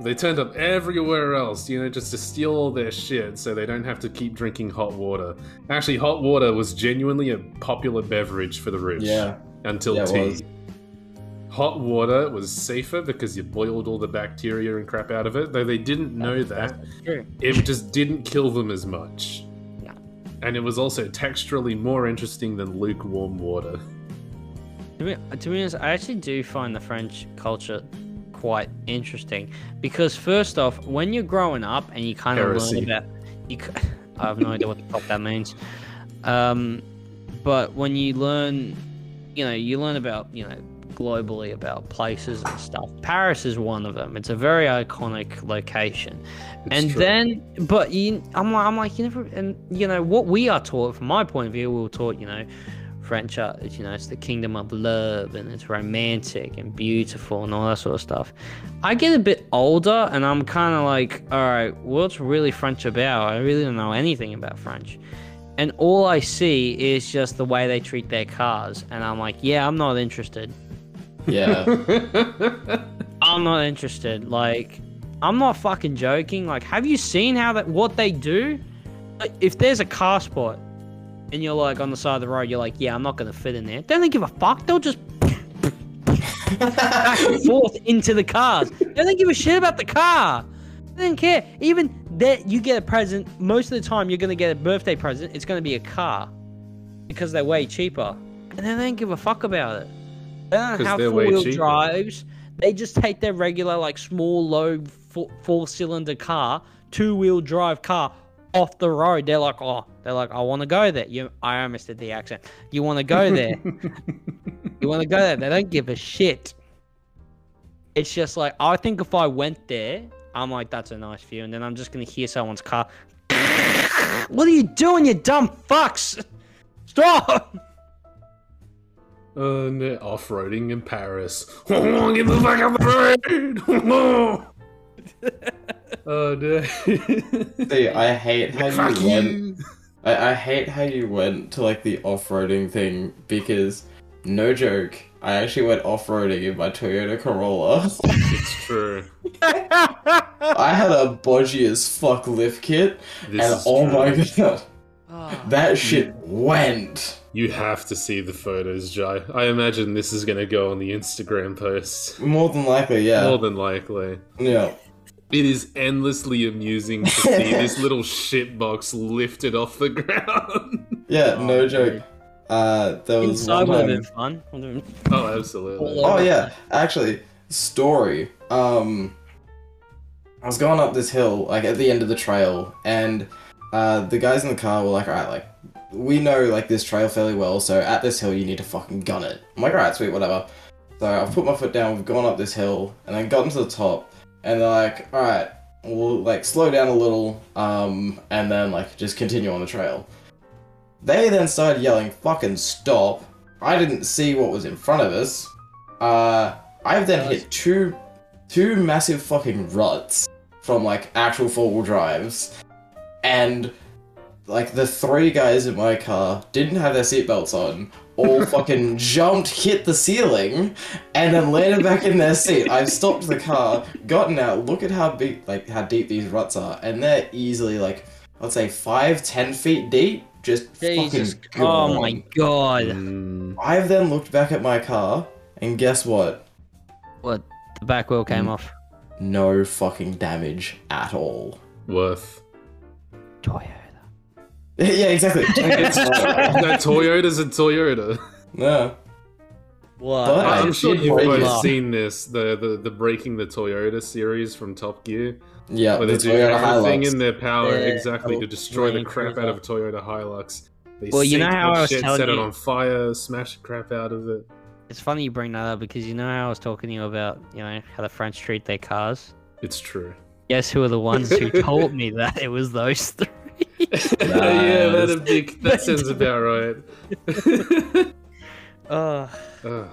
They turned up everywhere else, you know, just to steal all their shit so they don't have to keep drinking hot water. Actually, hot water was genuinely a popular beverage for the rich. Yeah. Until Yeah, tea. Hot water was safer because you boiled all the bacteria and crap out of it, though they didn't know that. It just didn't kill them as much. Yeah. And it was also texturally more interesting than lukewarm water. To be, to be honest, I actually do find the French culture quite interesting because first off, when you're growing up and you kind of learn about, you, I have no idea what the fuck that means. Um, but when you learn, you know, you learn about you know globally about places and stuff. Paris is one of them. It's a very iconic location. It's and true. then, but you, I'm like, I'm like, you never, and you know what we are taught from my point of view, we were taught, you know, French art, you know, it's the kingdom of love and it's romantic and beautiful and all that sort of stuff. I get a bit older and I'm kind of like, all right, what's really French about? I really don't know anything about French. And all I see is just the way they treat their cars. And I'm like, yeah, I'm not interested. Yeah. I'm not interested. Like, I'm not fucking joking. Like, have you seen how that what they do? Like, if there's a car spot and you're like on the side of the road, you're like, yeah, I'm not gonna fit in there. They don't give a fuck. They'll just back and forth into the cars. They don't give a shit about the car. They don't care. Even that you get a present. Most of the time, you're gonna get a birthday present. It's gonna be a car because they're way cheaper, and they don't give a fuck about it. They don't 'Cause have they're way four-wheel cheaper. drives. They just take their regular, like small, low four-cylinder car, two-wheel drive car off the road. They're like, oh, they're like, I want to go there. You, I almost did the accent. You want to go there? you want to go there? They don't give a shit. It's just like I think if I went there, I'm like, that's a nice view, and then I'm just gonna hear someone's car. what are you doing, you dumb fucks? Stop! and they're off-roading in Paris. Get the fuck out the road! oh dude. See, I hate how Fuck you went. you! I, I hate how you went to like the off-roading thing because, no joke, I actually went off-roading in my Toyota Corolla. It's true. I had a bodgy as fuck lift kit, This and oh true. my god, Ah. that shit went. You have to see the photos, Jai. I imagine this is gonna go on the Instagram post. More than likely, yeah. More than likely. yeah. It is endlessly amusing to see this little shitbox lifted off the ground. Yeah, Oh, no dude. joke. Uh, there was Inside one would have time. been fun. Oh, absolutely. Oh yeah, actually, story. Um, I was going up this hill, like at the end of the trail, and uh, the guys in the car were like, "Alright, like we know like this trail fairly well, so at this hill you need to fucking gun it." I'm like, "Alright, sweet, whatever." So I've put my foot down, we've gone up this hill, and then gotten to the top, and they're like, "Alright, we'll like slow down a little, um, and then like just continue on the trail." They then started yelling, "Fucking stop!" I didn't see what was in front of us. Uh, I've then hit two, two massive fucking ruts from like actual four wheel drives, and like the three guys in my car didn't have their seatbelts on. All fucking jumped, hit the ceiling, and then landed back in their seat. I've stopped the car, gotten out. Look at how big, like how deep these ruts are, and they're easily like, I'd say five, ten feet deep. Just Jesus. fucking Oh my god. Mm, I've then looked back at my car, and guess what? What? The back wheel came off. No fucking damage at all. worth. Toyota. yeah, exactly. no, Toyota's a Toyota. no. What? But I I'm sure you've both seen this, the, the the breaking the Toyota series from Top Gear, Yeah, where the they do Toyota everything Hilux. in their power Yeah, exactly to destroy the Range crap out of a Toyota Hilux. They Well, you know how I was shit, telling set it on fire, smash the crap out of it. It's funny you bring that up because you know how I was talking to you about, you know, how the French treat their cars? It's true. Guess who are the ones who told me that it was those three? Yeah, that, a big, that sounds about right. Oh, Ugh.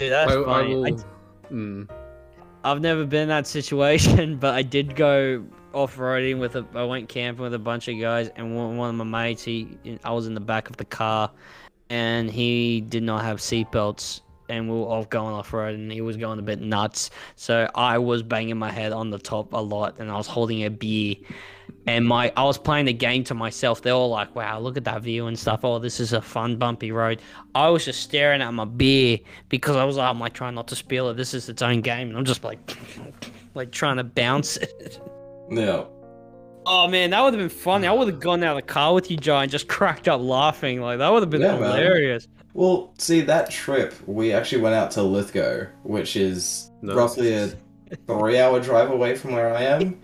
dude, that's I, I funny. I, will- mm. I've never been in that situation, but I did go off-roading with a. I went camping with a bunch of guys, and one, one of my mates, he, I was in the back of the car, and he did not have seatbelts and we were off going off road, and he was going a bit nuts. So I was banging my head on the top a lot, and I was holding a beer. And my, I was playing the game to myself. They're all like, "Wow, look at that view and stuff. Oh, this is a fun bumpy road." I was just staring at my beer because I was like, "I'm like trying not to spill it. This is its own game," and I'm just like, like trying to bounce it. Yeah. Oh man, that would have been funny. I would have gone out of the car with you, Jai, and just cracked up laughing. Like that would have been Yeah, man. hilarious. Well, see that trip, we actually went out to Lithgow, which is Nice. roughly a three-hour drive away from where I am,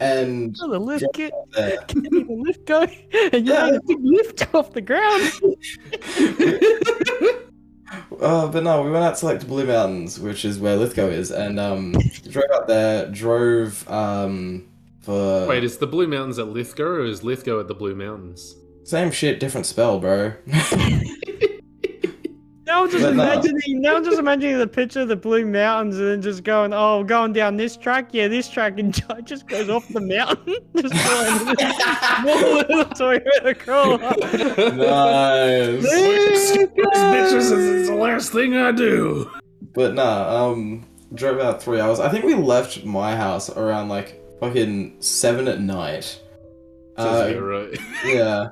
and Oh, the lift get the lift go, and you Yeah. had a big lift off the ground. Uh, but no, we went out to like the Blue Mountains, which is where Lithgow is, and um, drove out there. Drove um for Wait, is the Blue Mountains at Lithgow or is Lithgow at the Blue Mountains? same shit, different spell, bro. Now I'm just But no. imagining. Now I'm just imagining the picture of the blue mountains, and then just going, "Oh, going down this track, yeah, this track," and Jai just goes off the mountain, just going little Toyota Corolla. nice. Bitches is the last thing I do. But nah, um, drove out three hours. I think we left my house around like fucking seven at night. Uh, right. yeah.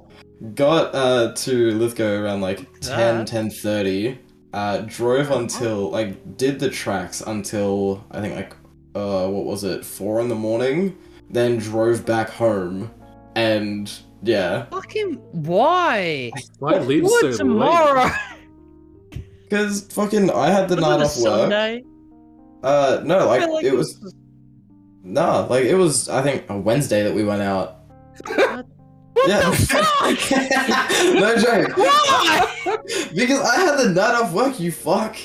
Got uh to Lithgow around like 10, That. 10.30. Uh, drove until, like, did the tracks until, I think, like, uh, what was it, 4 in the morning? Then drove back home. And, yeah. Fucking why? Why leave so late? tomorrow? Because fucking, I had the Was night it a off work. Sunday? Uh, no, like, like it was, was- nah, like, it was, I think, a Wednesday that we went out. What yeah. the fuck? no joke. Why? because I had the night off work, you fuck.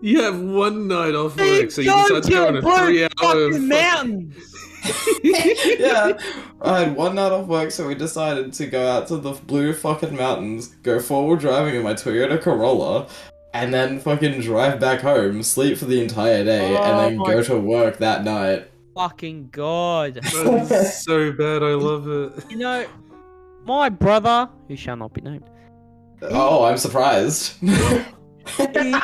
You have one night off You work, so you go decide to to go a on a blue three-hour fucking mountains. yeah, I had one night off work, so we decided to go out to the blue fucking mountains, go forward driving in my Toyota Corolla, and then fucking drive back home, sleep for the entire day, Oh and then my- go to work that night. Fucking god. So bad. I love it. You know, my brother, who shall not be named, Oh, I'm surprised. he,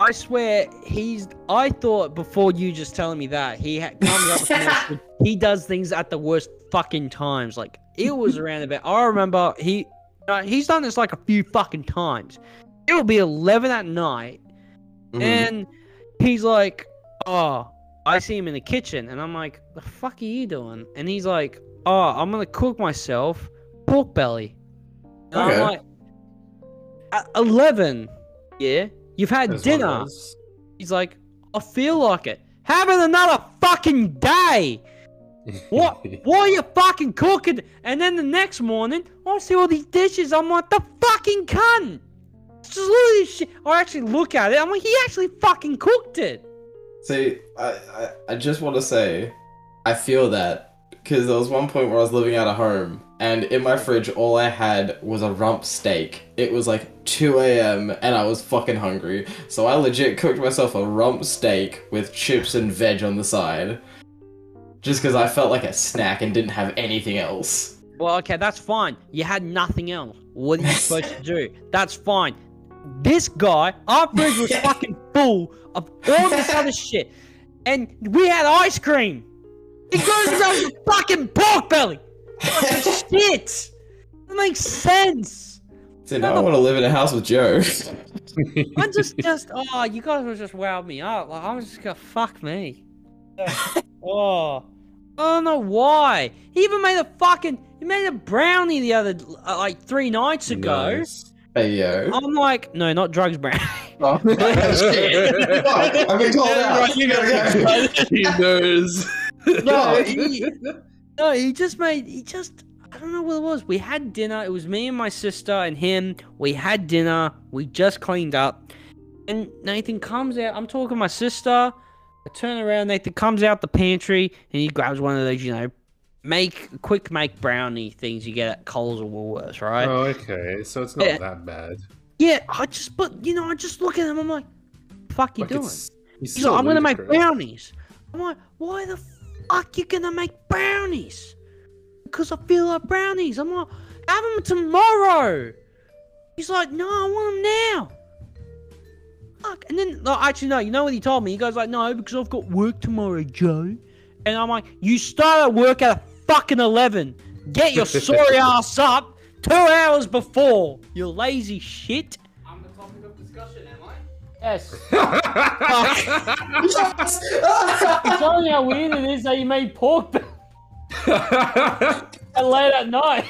I swear, he's. I thought before you just telling me that he ha- comes up with the he does things at the worst fucking times. Like it was around about. I remember he, uh, he's done this like a few fucking times. It will be eleven at night, Mhm. and he's like, "Oh, I see him in the kitchen," and I'm like, "The fuck are you doing?" And he's like, "Oh, I'm gonna cook myself pork belly." And Okay. I'm like, "At eleven, yeah, you've had dinner." He's like, "I feel like it. Having another fucking day." What? Why are you fucking cooking? And then the next morning, I see all these dishes. I'm like, the fucking cunt. Just look at this shit. I actually look at it. I'm like, he actually fucking cooked it. See, I, I, I just want to say, I feel that because there was one point where I was living out of home, and in my fridge, all I had was a rump steak. It was like 2 a.m., and I was fucking hungry, so I legit cooked myself a rump steak with chips and veg on the side, just because I felt like a snack and didn't have anything else. Well, okay, that's fine. You had nothing else. What are you supposed to do? That's fine. This guy, our fridge was fucking full of all this other shit. And we had ice cream. It goes and does fucking pork belly. The shit? That makes sense. See, now I want to live in a house with Joe. I just, just, oh, you guys were just wowed me up. Like, I was just gonna fuck me. Oh, I don't know why. He even made a fucking, he made a brownie the other, uh, like three nights ago. Nice. Hey, yo. I'm like, no, not drugs brownie. Oh, shit. Fuck, I've been called out. You gotta go. he knows. no, he, no, he just made, he just, I don't know what it was. We had dinner. It was me and my sister and him. We had dinner. We just cleaned up. And Nathan comes out. I'm talking to my sister. I turn around. Nathan comes out the pantry and he grabs one of those, you know, make quick make brownie things you get at Coles or Woolworths, right? Oh, okay. So it's not Yeah. that bad. Yeah, I just, but you know, I just look at him. I'm like, "Fuck you Like, doing?" he's like, "I'm gonna make brownies." I'm like, "Why the fuck you gonna make brownies?" Because I feel like brownies. I'm like, "Have them tomorrow." He's like, "No, I want them now." fuck? And then, no, actually, no. You know what he told me? He goes like, no, because I've got work tomorrow, Joe. And I'm like, you start at work at fucking eleven. Get your sorry ass up two hours before. You lazy shit. I'm the topic of discussion, am I? Yes. It's only how weird it is that you made pork late at night.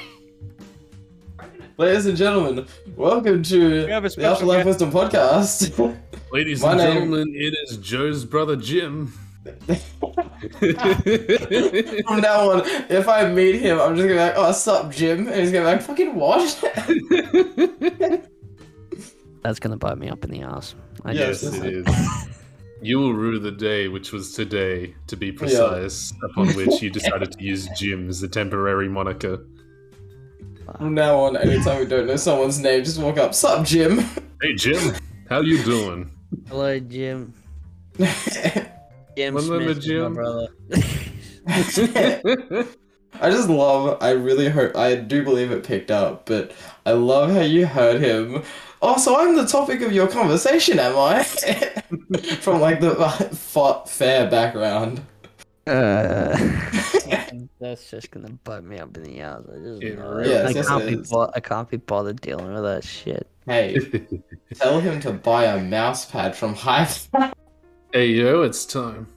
Ladies and gentlemen, welcome to have a the Afterlife. Wisdom Podcast. Ladies My and name- gentlemen, it is Joe's brother Jim. From now on, if I meet him, I'm just gonna be like, "Oh, sup, Jim?" And he's gonna be like, "Fucking what?" That's gonna bite me up in the ass. I Yes. yes, it is. You will rue the day, which was today, to be precise, upon which you decided to use Jim as the temporary moniker. From now on, anytime we don't know someone's name, just walk up, "Sup, Jim?" Hey Jim, how you doing? Hello, Jim. Jim Remember Smith is my Jim? brother. I just love. I really hope. I do believe it picked up, but I love how you heard him. Oh, so I'm the topic of your conversation, am I? From like the uh, fair background. Uh, that's just gonna bite me up in the ass. I just It really. Yes, I yes, can't it be bo- I can't be bothered dealing with that shit. Hey, tell him to buy a mouse pad from Hive. Hey yo, it's time.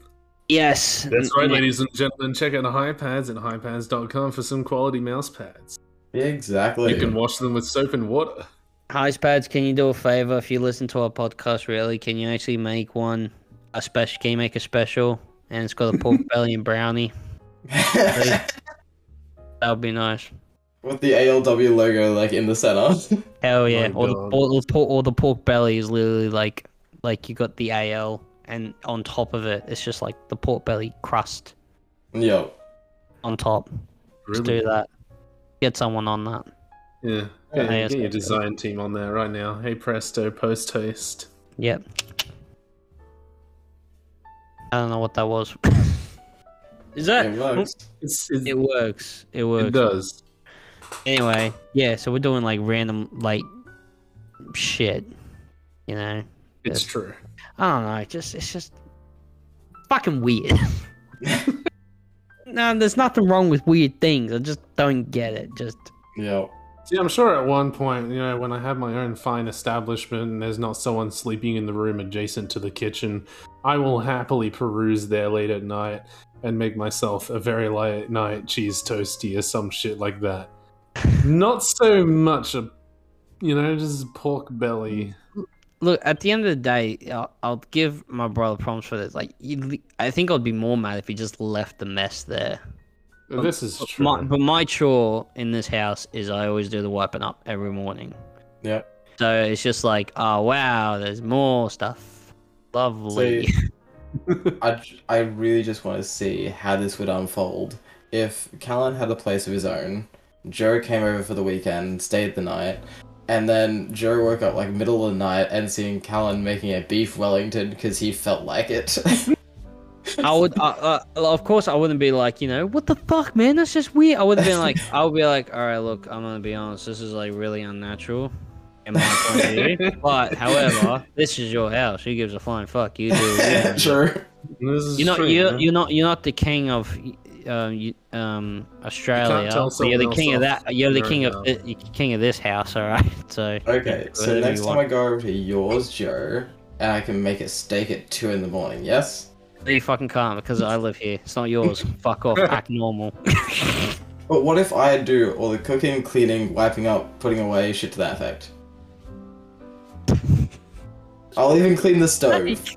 Yes, That's right, Yeah. ladies and gentlemen. Check out HyPads at hypads.com for some quality mouse pads. exactly. You can wash them with soap and water. HyPads, can you do a favor? If you listen to our podcast, really, can you actually make one a special? Can you make a special and it's got a pork belly and brownie? That would be nice. With the ALW logo like in the center. Hell yeah! My Or the, God. or, the or the pork belly is literally like like you got the AL, and on top of it, it's just like the pork belly crust Yo. on top. Let's do that. Get someone on that. Yeah. Yeah, Get, get your good. design team on there right now. Hey presto, post haste. Yep. I don't know what that was. is that? It works. It's, it's, It works. It works. it does. Anyway, yeah. So we're doing like random like shit. You know. It's Yes. true. I don't know. It just it's just fucking weird. no, there's nothing wrong with weird things. I just don't get it. Just yeah. See, I'm sure at one point, you know, when I have my own fine establishment and there's not someone sleeping in the room adjacent to the kitchen, I will happily peruse there late at night and make myself a very late night cheese toasty or some shit like that. not so much a, you know, just pork belly. Look. At the end of the day, I'll, I'll give my brother promise for this. Like, I think I'd be more mad if he just left the mess there. This is true. My, but my chore in this house is I always do the wiping up every morning. yeah So it's just like, oh wow, there's more stuff. Lovely. See, I, I really just want to see how this would unfold. If Callan had a place of his own, Joe came over for the weekend, stayed the night, and then Joe woke up like middle of the night and seeing Callan making a beef Wellington because he felt like it. I would, uh, uh, of course, I wouldn't be like, you know, what the fuck, man? That's just weird. I would have been like, I would be like, all right, look, I'm gonna be honest, this is like really unnatural in my point of view. But however, this is your house. Who gives a flying fuck? You do. You True. This is You're not. true, You're, man. you're not. You're not the king of. Um, you, um, Australia. tell you're the king of that. You're the king of the, you're king of this house. All right. So. Okay, so next you time. I go over to yours, Joe, and I can make a steak at 2 in the morning, yes? You fucking can't because I live here. It's not yours. Fuck off. Act normal. But what if I do all the cooking, cleaning, wiping up, putting away, shit to that effect? I'll even clean the stove.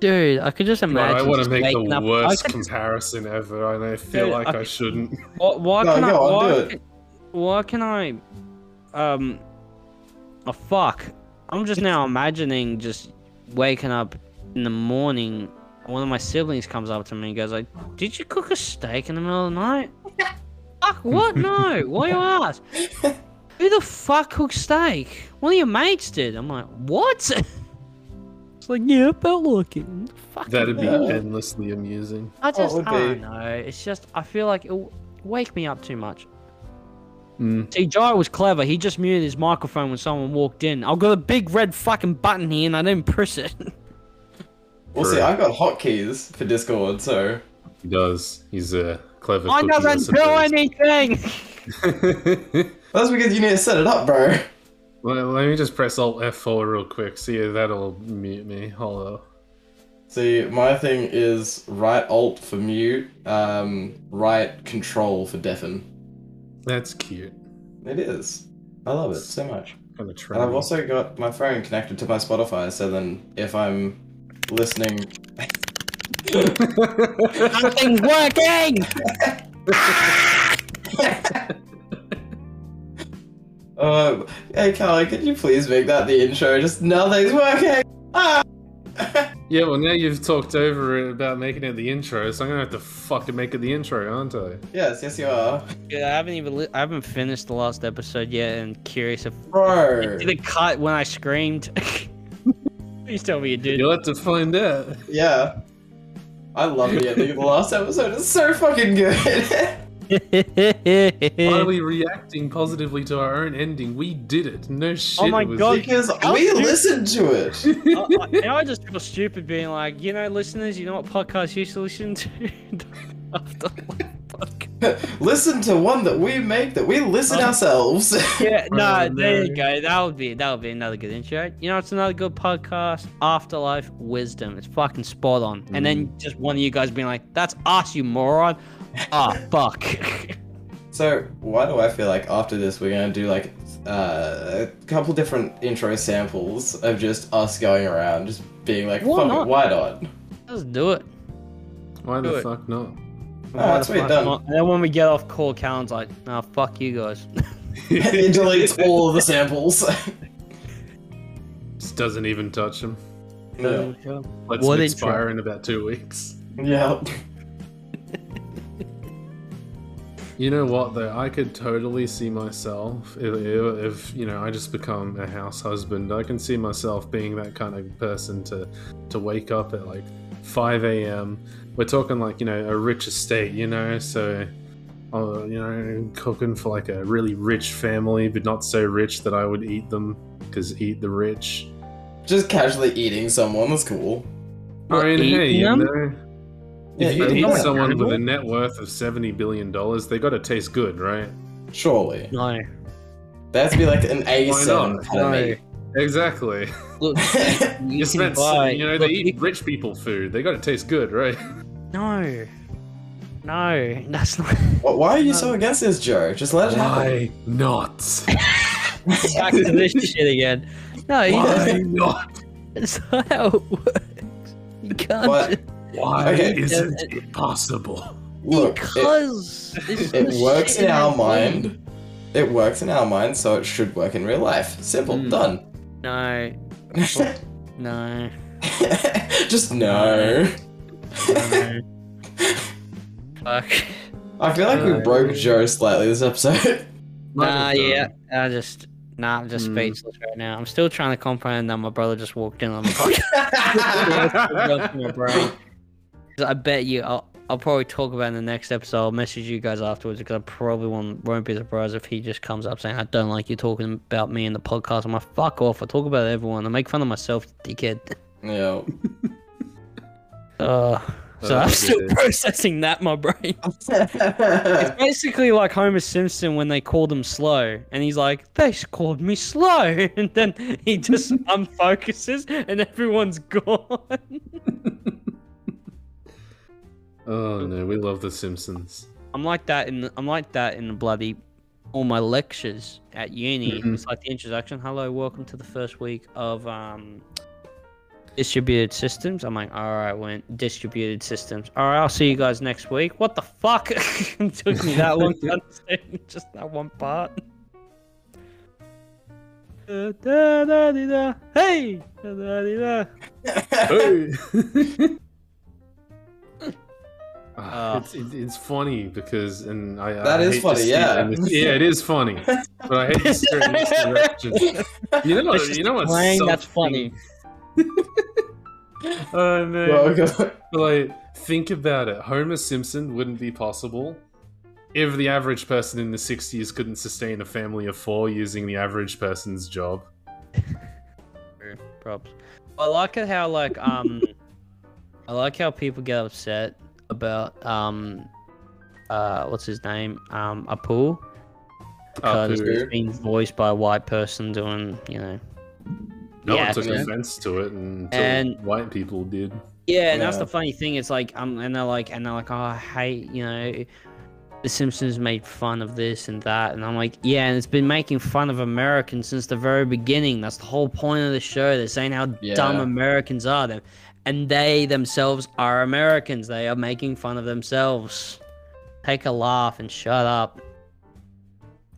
Dude, I could just God, imagine. I want to make the up- worst could- comparison ever, and I feel Dude, like I- I shouldn't. Why, why No, can I? go on, why, do it. can- why can I? Um. Oh fuck! I'm just now imagining just waking up in the morning. One of my siblings comes up to me and goes like, "Did you cook a steak in the middle of the night?" fuck! What? No. Why you ask? Who the fuck cooked steak? One of your mates did. I'm like, what? It's like, yeah, I felt like. Fuck. That'd be Yeah. endlessly amusing. I Oh, it just, would I don't know. It's just, I feel like it'll wake me up too much. Mm. See, Jai was clever. He just muted his microphone when someone walked in. I've got a big red fucking button here and I didn't press it. Well, see, I've got hotkeys for Discord, so He does. He's a clever. I I doesn't do anything! that's because you need to set it up, bro. Well, let me just press Alt F4 real quick. See if that'll mute me. Hold on. See, my thing is right Alt for mute, um, right Control for deafen. That's cute. It is. I love it so much. Kind of And I've also got my phone connected to my Spotify, so then if I'm listening. Nothing's working! Uh, hey, Carly, could you please make that the intro? Just nothing's working! Ah! Yeah, well, now you've talked over it about making it the intro, so I'm gonna have to fucking make it the intro, aren't I? yes, yes, you are. Yeah, I haven't even li- I haven't finished the last episode yet and curious if Bro! did it cut when I screamed. Please tell me you did. You'll have to find out. Yeah. I love the ending of the last episode. It's so fucking good. Are we reacting positively to our own ending? We did it. No oh shit. Oh my was- God. because we stupid- listened to it. I, I, now I just feel stupid being like, you know, listeners, you know what podcast you should listen to? After podcast. listen to one that we make that we listen Oh. ourselves. Yeah, no, Oh, there you go. That would be that would be another good intro. You know, it's another good podcast. Afterlife Wisdom. It's fucking spot on. And then mm. just one of you guys being like, "That's us, you moron." Ah, fuck. so why do I feel like after this we're gonna do like uh, a couple different intro samples of just us going around, just being like, Why "Fuck not? it, why not?" Let's do it. Why Do the it. fuck not? That's Why the what fuck done. not? And then when we get off call, Callan's like, "Nah, fuck you guys." it deletes all of the samples. Just doesn't even touch them. yeah. Let's What expire in about two weeks. yeah. You know what though? I could totally see myself if, if you know I just become a house husband. I can see myself being that kind of person to to wake up at like 5 a.m. We're talking like you know a rich estate, you know, so uh, you know cooking for like a really rich family, but not so rich that I would eat them because eat the rich. Just casually eating someone, that's cool. What, I mean, hey, you them? know, Yeah, if you eating eat them. someone with a net worth of 70 billion dollars, they got to taste good, right? Surely. No, That has to be like an Why A7 not? kind of no. Exactly. Look, You you spent, buy. you know, look, they you eat rich people food. They got to taste good, right? No. No, that's not. Wh- Why are you so against this, Joe? Just let it happen. Why not? Back to this shit again. No, you don't. not? That's not how it works. You can't. But just- Why Okay. isn't it possible? look, because it's it works in our our mind. brain. It works in our mind, so it should work in real life. Simple, Hmm. done. No, no, Just no. no. Fuck. I feel like we Uh, broke Joe slightly this episode. Nah, yeah. I just. Nah, I'm just Hmm. speechless right now. I'm still trying to comprehend that my brother just walked in on the I bet you, I'll, I'll probably talk about it in the next episode. I'll message you guys afterwards because I probably won't, won't be surprised if he just comes up saying, I don't like you talking about me in the podcast. I'm like, fuck off. I talk about everyone. I make fun of myself, dickhead. yeah. Uh, so Oh, I'm still processing that, my brain. It's basically like Homer Simpson when they called him slow, and he's like, "They called me slow," and then he just unfocuses, and everyone's gone. Oh no, we love The Simpsons. I'm like that in I'm like that in the bloody all my lectures at uni. Mhm. It's like the introduction. Hello, welcome to the first week of um distributed systems. I'm like, all right, went distributed systems. All right, I'll see you guys next week. What the fuck? it took me that long to understand just that one part. Da, da, da. Hey! Da, da, dee, da. Hey. Ah. it's, it's it's funny because and I That I is funny, yeah. in this- yeah, it is funny, but I hate to steer in this direction. You know, It's you know what's slang that's funny. Oh no! Well, God. But like, think about it. Homer Simpson wouldn't be possible if the average person in the 60s couldn't sustain a family of four using the average person's job. Props. I like it how like um, I like how people get upset about um, uh, what's his name? Um, Apu. Because Apu. it's being voiced by a white person doing, you know. No Yeah, one took yeah. offense to it until And- white people did. Yeah, and that's the funny thing. It's like um, and they're like, and they're like, oh, I hate, you know, The Simpsons made fun of this and that, and I'm like, yeah, and it's been making fun of Americans since the very beginning. That's the whole point of the show. They're saying how dumb Americans are, them, and they themselves are Americans. They are making fun of themselves. Take a laugh and shut up.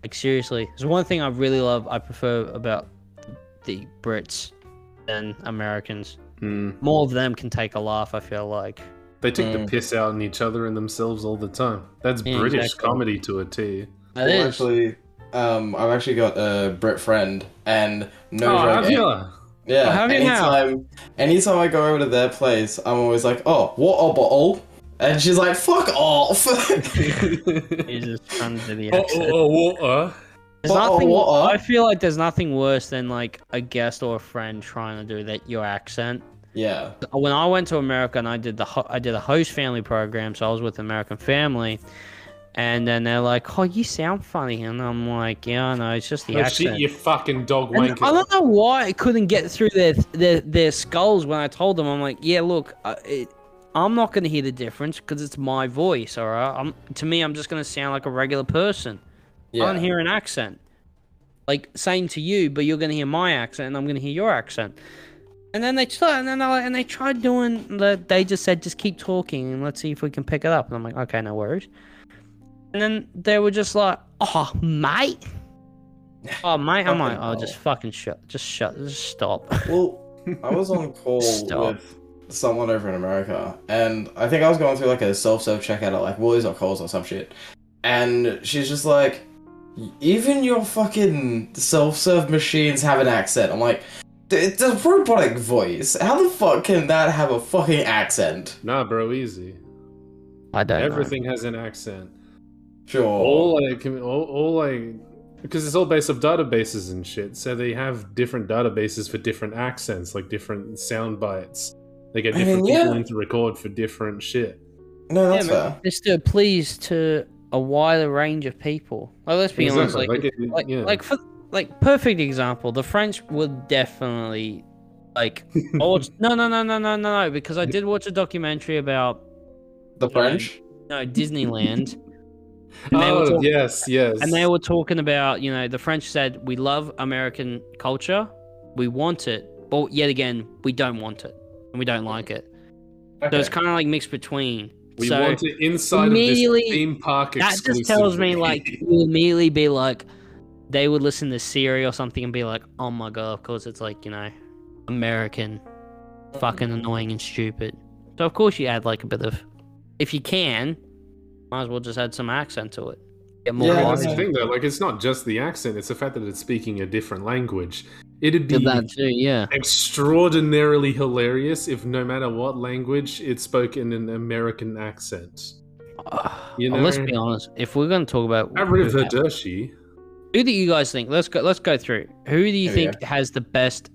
Like seriously, there's one thing I really love. I prefer about the Brits than Americans. Mm. More of them can take a laugh. I feel like. They take Mm. the piss out in each other and themselves all the time. That's Yeah, British exactly. comedy to a T. That Well, is. actually, um, I've actually got a Brit friend, and no oh, joke. Have any- ya? Yeah, Oh, have you now? anytime, anytime I go over to their place, I'm always like, "Oh, what a bottle," and she's like, "Fuck off." He's just trying to do the oh, accent. oh, oh, water. There's What- nothing. what? I feel like there's nothing worse than like a guest or a friend trying to do that your accent. yeah, When I went to America and I did the ho- I did a host family program, so I was with American family, and then they're like, "Oh, you sound funny," and I'm like, "Yeah, no, it's just the Oh, accent." shit, you fucking dog wanker. I don't know why it couldn't get through their their, their skulls when I told them. I'm like, yeah, look, uh, it, I'm not gonna hear the difference because it's my voice. All right, I'm to me, I'm just gonna sound like a regular person. I yeah. don't hear an accent. Like same to you, but you're gonna hear my accent, and I'm gonna hear your accent. And then they tried, and then they and they tried doing the. They just said, just keep talking, and let's see if we can pick it up. And I'm like, okay, no worries. And then they were just like, oh, mate. Oh, mate. I'm like, oh, hell. just fucking shut. Just shut. Just stop. Well, I was on call Stop. with someone over in America, and I think I was going through like a self-serve checkout at like Woolies or Coles or some shit, and she's just like, "Even your fucking self-serve machines have an accent." I'm like, "It's a robotic voice. How the fuck can that have a fucking accent?" Nah, bro, easy. I don't Everything has an accent. Sure. All like, all, all I, because it's all based off databases and shit. So they have different databases for different accents, like different sound bites. They get I mean, different people in to record for different shit. no, that's Yeah, man. fair. It's to please to a wider range of people. Like, let's be honest. Exactly, Like, like it- like, yeah. like for like perfect example, the French would definitely like. I watched, no, no, no, no, no, no, no, because I did watch a documentary about The French. no Disneyland. And oh talk- yes, yes. And they were talking about, you know, the French said, we love American culture, we want it, but yet again, we don't want it, and we don't like it. So it's kind of like mixed between. we so want it inside of this theme park. that just tells me, like, you immediately be like, they would listen to Siri or something and be like, oh my god, of course it's like, you know, American, fucking annoying and stupid. So of course you add like a bit of, if you can, might as well just add some accent to it. Get more Yeah, that's the thing though. Like, it's not just the accent; it's the fact that it's speaking a different language. It'd be that too, yeah. extraordinarily hilarious if no matter what language it's spoken in an American accent. You Well, let's be honest. If we're going to talk about who, Arrivederci. who do you guys think? Let's go. Let's go through. Who do you There we think has the best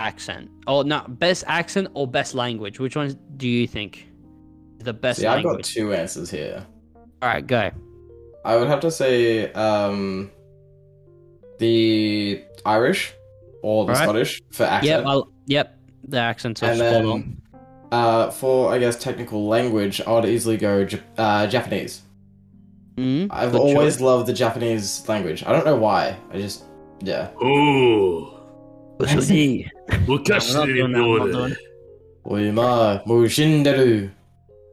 accent? Oh, not best accent or best language? Which one do you think is the best See, I've got two answers here. All right, go. I would have to say um, the Irish or the Alright. Scottish for accent. Yep, I'll, yep. The accents are and spot on. then uh, for I guess technical language, I would easily go uh, Japanese. Mm, I've always choice. loved the Japanese language. I don't know why. I just yeah. Oh, Hey. wakashi I'm not doing that, I'm not doing Oima mushinderu.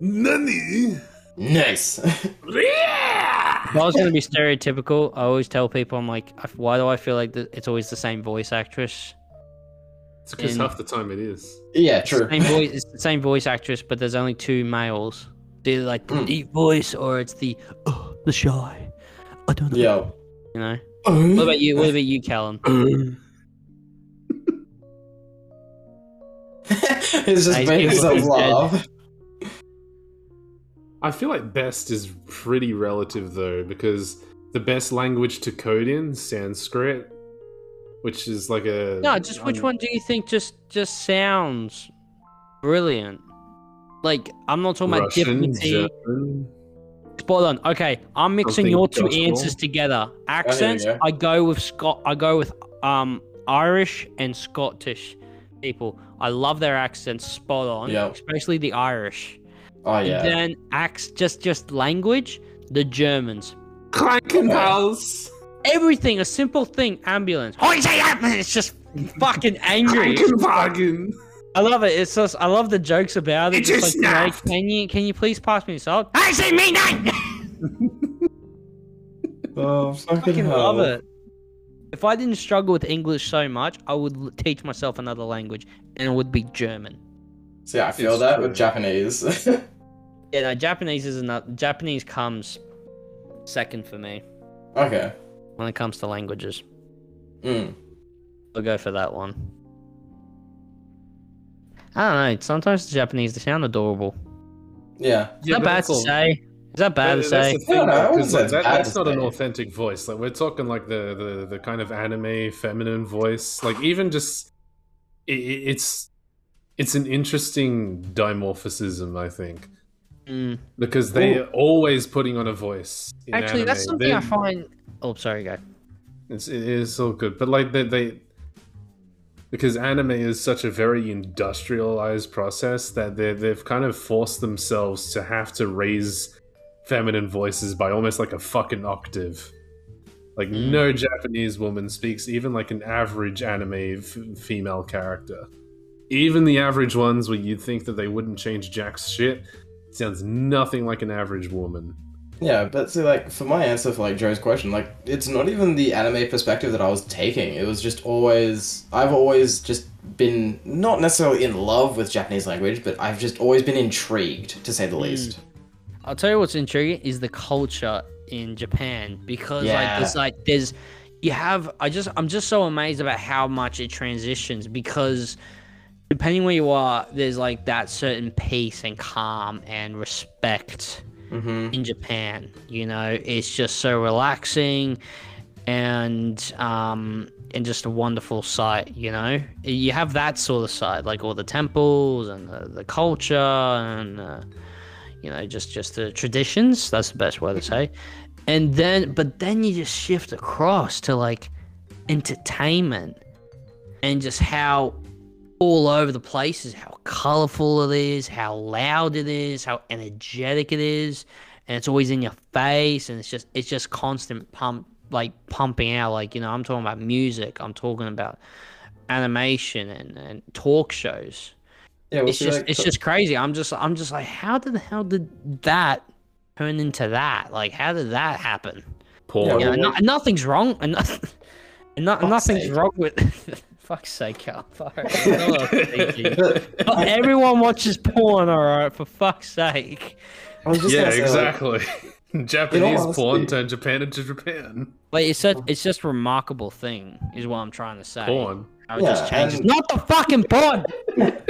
Nani? Nice. If I was going to be stereotypical, I always tell people, I'm like, why do I feel like it's always the same voice actress? It's because half the time it is. yeah, It's true. Same voice, it's the same voice actress, but there's only two males. It's either like the Mm. deep voice or it's the oh, the shy. I don't know. Yo. You know. What about you? What about you, Callan? it's just Nice made people himself laugh. I feel like best is pretty relative though, because the best language to code in Sanskrit, which is like a No, just which um, one do you think just just sounds brilliant? Like I'm not talking about Russian, difficulty. German. Spot on. Okay, I'm mixing Something your two gospel. answers together. Accents, go. I go with Scott. I go with um Irish and Scottish people. I love their accents. Spot on. Yeah. Especially the Irish. Oh yeah. And then acts just just language. The Germans. Krankenhaus. Everything. A simple thing. Ambulance. Ah, it's just fucking angry. Krankenwagen. I love it. It's just I love the jokes about it. It's Just a like, you can you can you please pass me salt? I say me nine. oh fucking, fucking hell. love it. If I didn't struggle with English so much, I would l- teach myself another language, and it would be German. See, I feel It's that true. with Japanese. Yeah, no, Japanese is another. Japanese comes second for me okay. when it comes to languages. Mm. I'll go for that one. I don't know. Sometimes the Japanese they sound adorable. Yeah. Is that bad to say? Is that bad to say? That's No, no, I though, wouldn't 'cause, say like, that, that's not an authentic voice. Like we're talking like the, the, the kind of anime feminine voice. Like even just i i- it's it's an interesting dimorphism, I think, Mm. because they Ooh. are always putting on a voice. in Actually, that's something I They're- find. Oh, sorry, guy. It's it is all good, but like they, they because anime is such a very industrialized process that they they've kind of forced themselves to have to raise feminine voices by almost like a fucking octave. Like Mm. no Japanese woman speaks even like an average anime f- female character. Even the average ones where you'd think that they wouldn't change Jack's shit sounds nothing like an average woman. Yeah, but see, like, for my answer for, like, Joe's question, like, it's not even the anime perspective that I was taking. It was just always... I've always just been, not necessarily in love with Japanese language, but I've just always been intrigued, to say the hmm. least. I'll tell you what's intriguing is the culture in Japan because like there's like there's you have I just I'm just so amazed about how much it transitions because depending where you are there's like that certain peace and calm and respect Mm-hmm. in Japan you know? It's just so relaxing and um and just a wonderful sight you know? You have that sort of side like all the temples and the, the culture and uh, you know just just the traditions that's the best way to say. And then but then you just shift across to like entertainment and just how all over the place is how colorful it is how loud it is how energetic it is and it's always in your face and it's just it's just constant pump like pumping out like you know i'm talking about music i'm talking about animation and, and talk shows Yeah, it's just like, it's just crazy. I'm just I'm just like, how did the hell did that turn into that? Like, how did that happen? Porn. Yeah, You know, no, nothing's wrong, and, nothing, and no, nothing's sake. wrong with. fuck's sake, Carl. Fuck. I know what I'm thinking. But Not everyone watches porn, alright. For fuck's sake. I was just yeah, gonna like, exactly. Japanese porn turned Japan into Japan. Like it's such it's just a remarkable thing, is what I'm trying to say. Porn. How it just Yeah, changes. and- Not the fucking porn.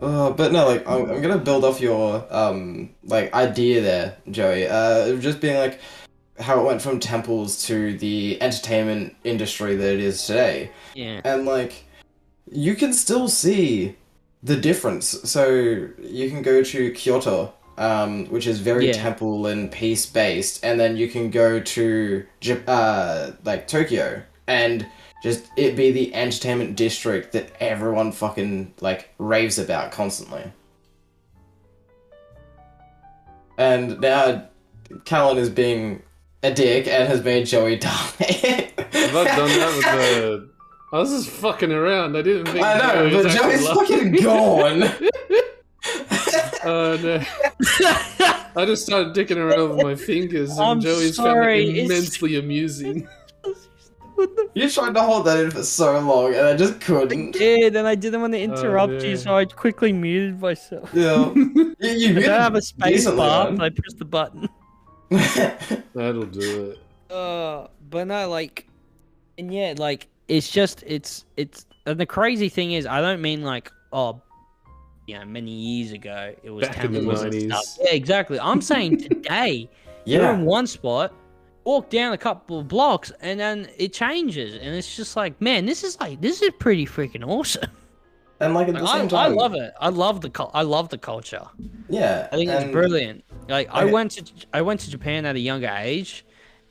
Uh, but no, like I'm, I'm gonna build off your um like idea there, Joey. Uh, just being like how it went from temples to the entertainment industry that it is today, Yeah. and like you can still see the difference. So you can go to Kyoto, um, which is very Yeah. temple and peace based, and then you can go to uh like Tokyo and just it be the entertainment district that everyone fucking like raves about constantly. And now Callan is being a dick and has made Joey die. Have I done that with the? I was just fucking around. I didn't think. I know, Joey but Joey's fucking gone. Oh no! I just started dicking around with my fingers, and I'm Joey's sorry, found it it's- immensely amusing. you tried to hold that in for so long and I just couldn't. did, and I didn't want to oh, interrupt no. you, so I quickly muted myself. Yeah. You, you I don't have a space bar, but I pressed the button. That'll do it. Uh, but no, like, and yeah, like, it's just, it's, it's, and the crazy thing is, I don't mean like, oh, you know many years ago it was Back in the 90s. Yeah, exactly. I'm saying today you're in one spot, walk down a couple of blocks, and then it changes, and it's just like, man, this is like this is pretty freaking awesome. And like at the Like, I, same I time, love it. I love the I love the culture. Yeah, I think it's brilliant. Like I went to I went to Japan at a younger age,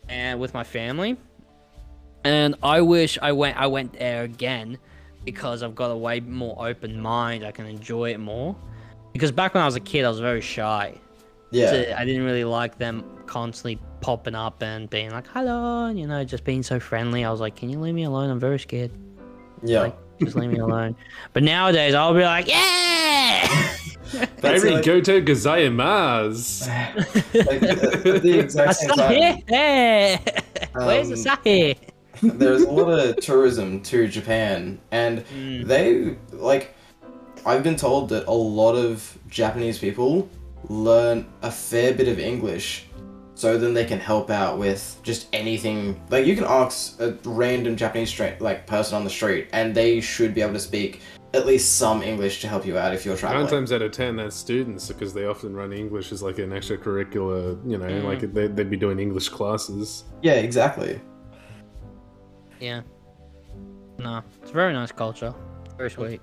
and with my family, and I wish I went I went there again because I've got a way more open mind. I can enjoy it more. Because back when I was a kid, I was very shy. Yeah, So I didn't really like them constantly popping up and being like hello, and, you know, just being so friendly. I was like, can you leave me alone? I'm very scared. yeah. Like, just leave me alone. But nowadays, I'll be like, yeah. That's like- Arigato gozaimasu. like, at, at the exact same time, Asahi! Hey! Where's the Asahi? there's a lot of tourism to Japan, and Mm. they like. I've been told that a lot of Japanese people learn a fair bit of English, so then they can help out with just anything. Like you can ask a random Japanese straight like person on the street, and they should be able to speak at least some English to help you out if you're Nine traveling. times out of ten, that's students because they often run English as like an extracurricular. You know, Mm. like they, they'd be doing English classes. Yeah, exactly. Yeah. No, it's a very nice culture. Very sweet.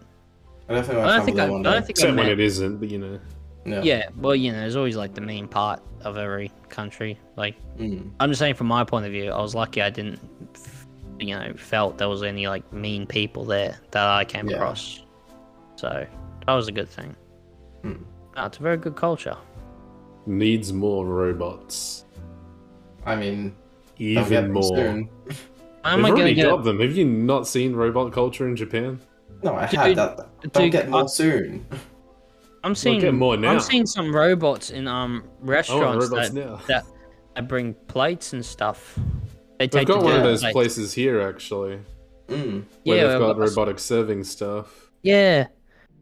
I definitely I want don't think I, travel I don't day. think I Except when it isn't, but you know. Yeah. Yeah, well, you know, there's always like the mean part of every country. Like, Mm. I'm just saying from my point of view, I was lucky I didn't, you know, felt there was any like mean people there that I came Yeah. across. So that was a good thing. No, it's a very good culture. Needs more robots. I mean, Even more. soon. How They've am I gonna already get? got them. Have you not seen robot culture in Japan? No, I Dude, had that. They'll dude, get more I- soon. I'm seeing get more now. I'm seeing some robots in um Oh, restaurants robots that, now. that that bring plates and stuff. They They've take got one of those plates. places here actually, Mm. where Yeah, they've got but- robotic serving stuff. Yeah,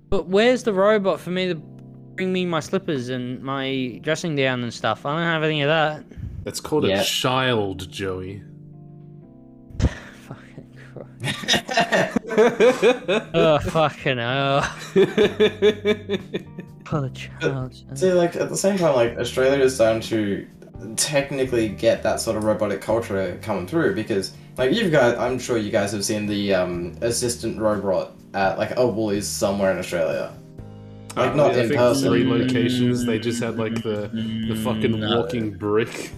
but where's the robot for me to bring me my slippers and my dressing down and stuff? I don't have any of that. That's called Yeah. a child, Joey. Fucking Christ. Oh fucking hell! What a child. See, like at the same time, like Australia is starting to technically get that sort of robotic culture coming through because, like, you've got, I'm sure you guys have seen the um, assistant robot at like a Woolies somewhere in Australia. Like, not Uh, I in think person. Three locations. They just had like the the fucking No. walking brick,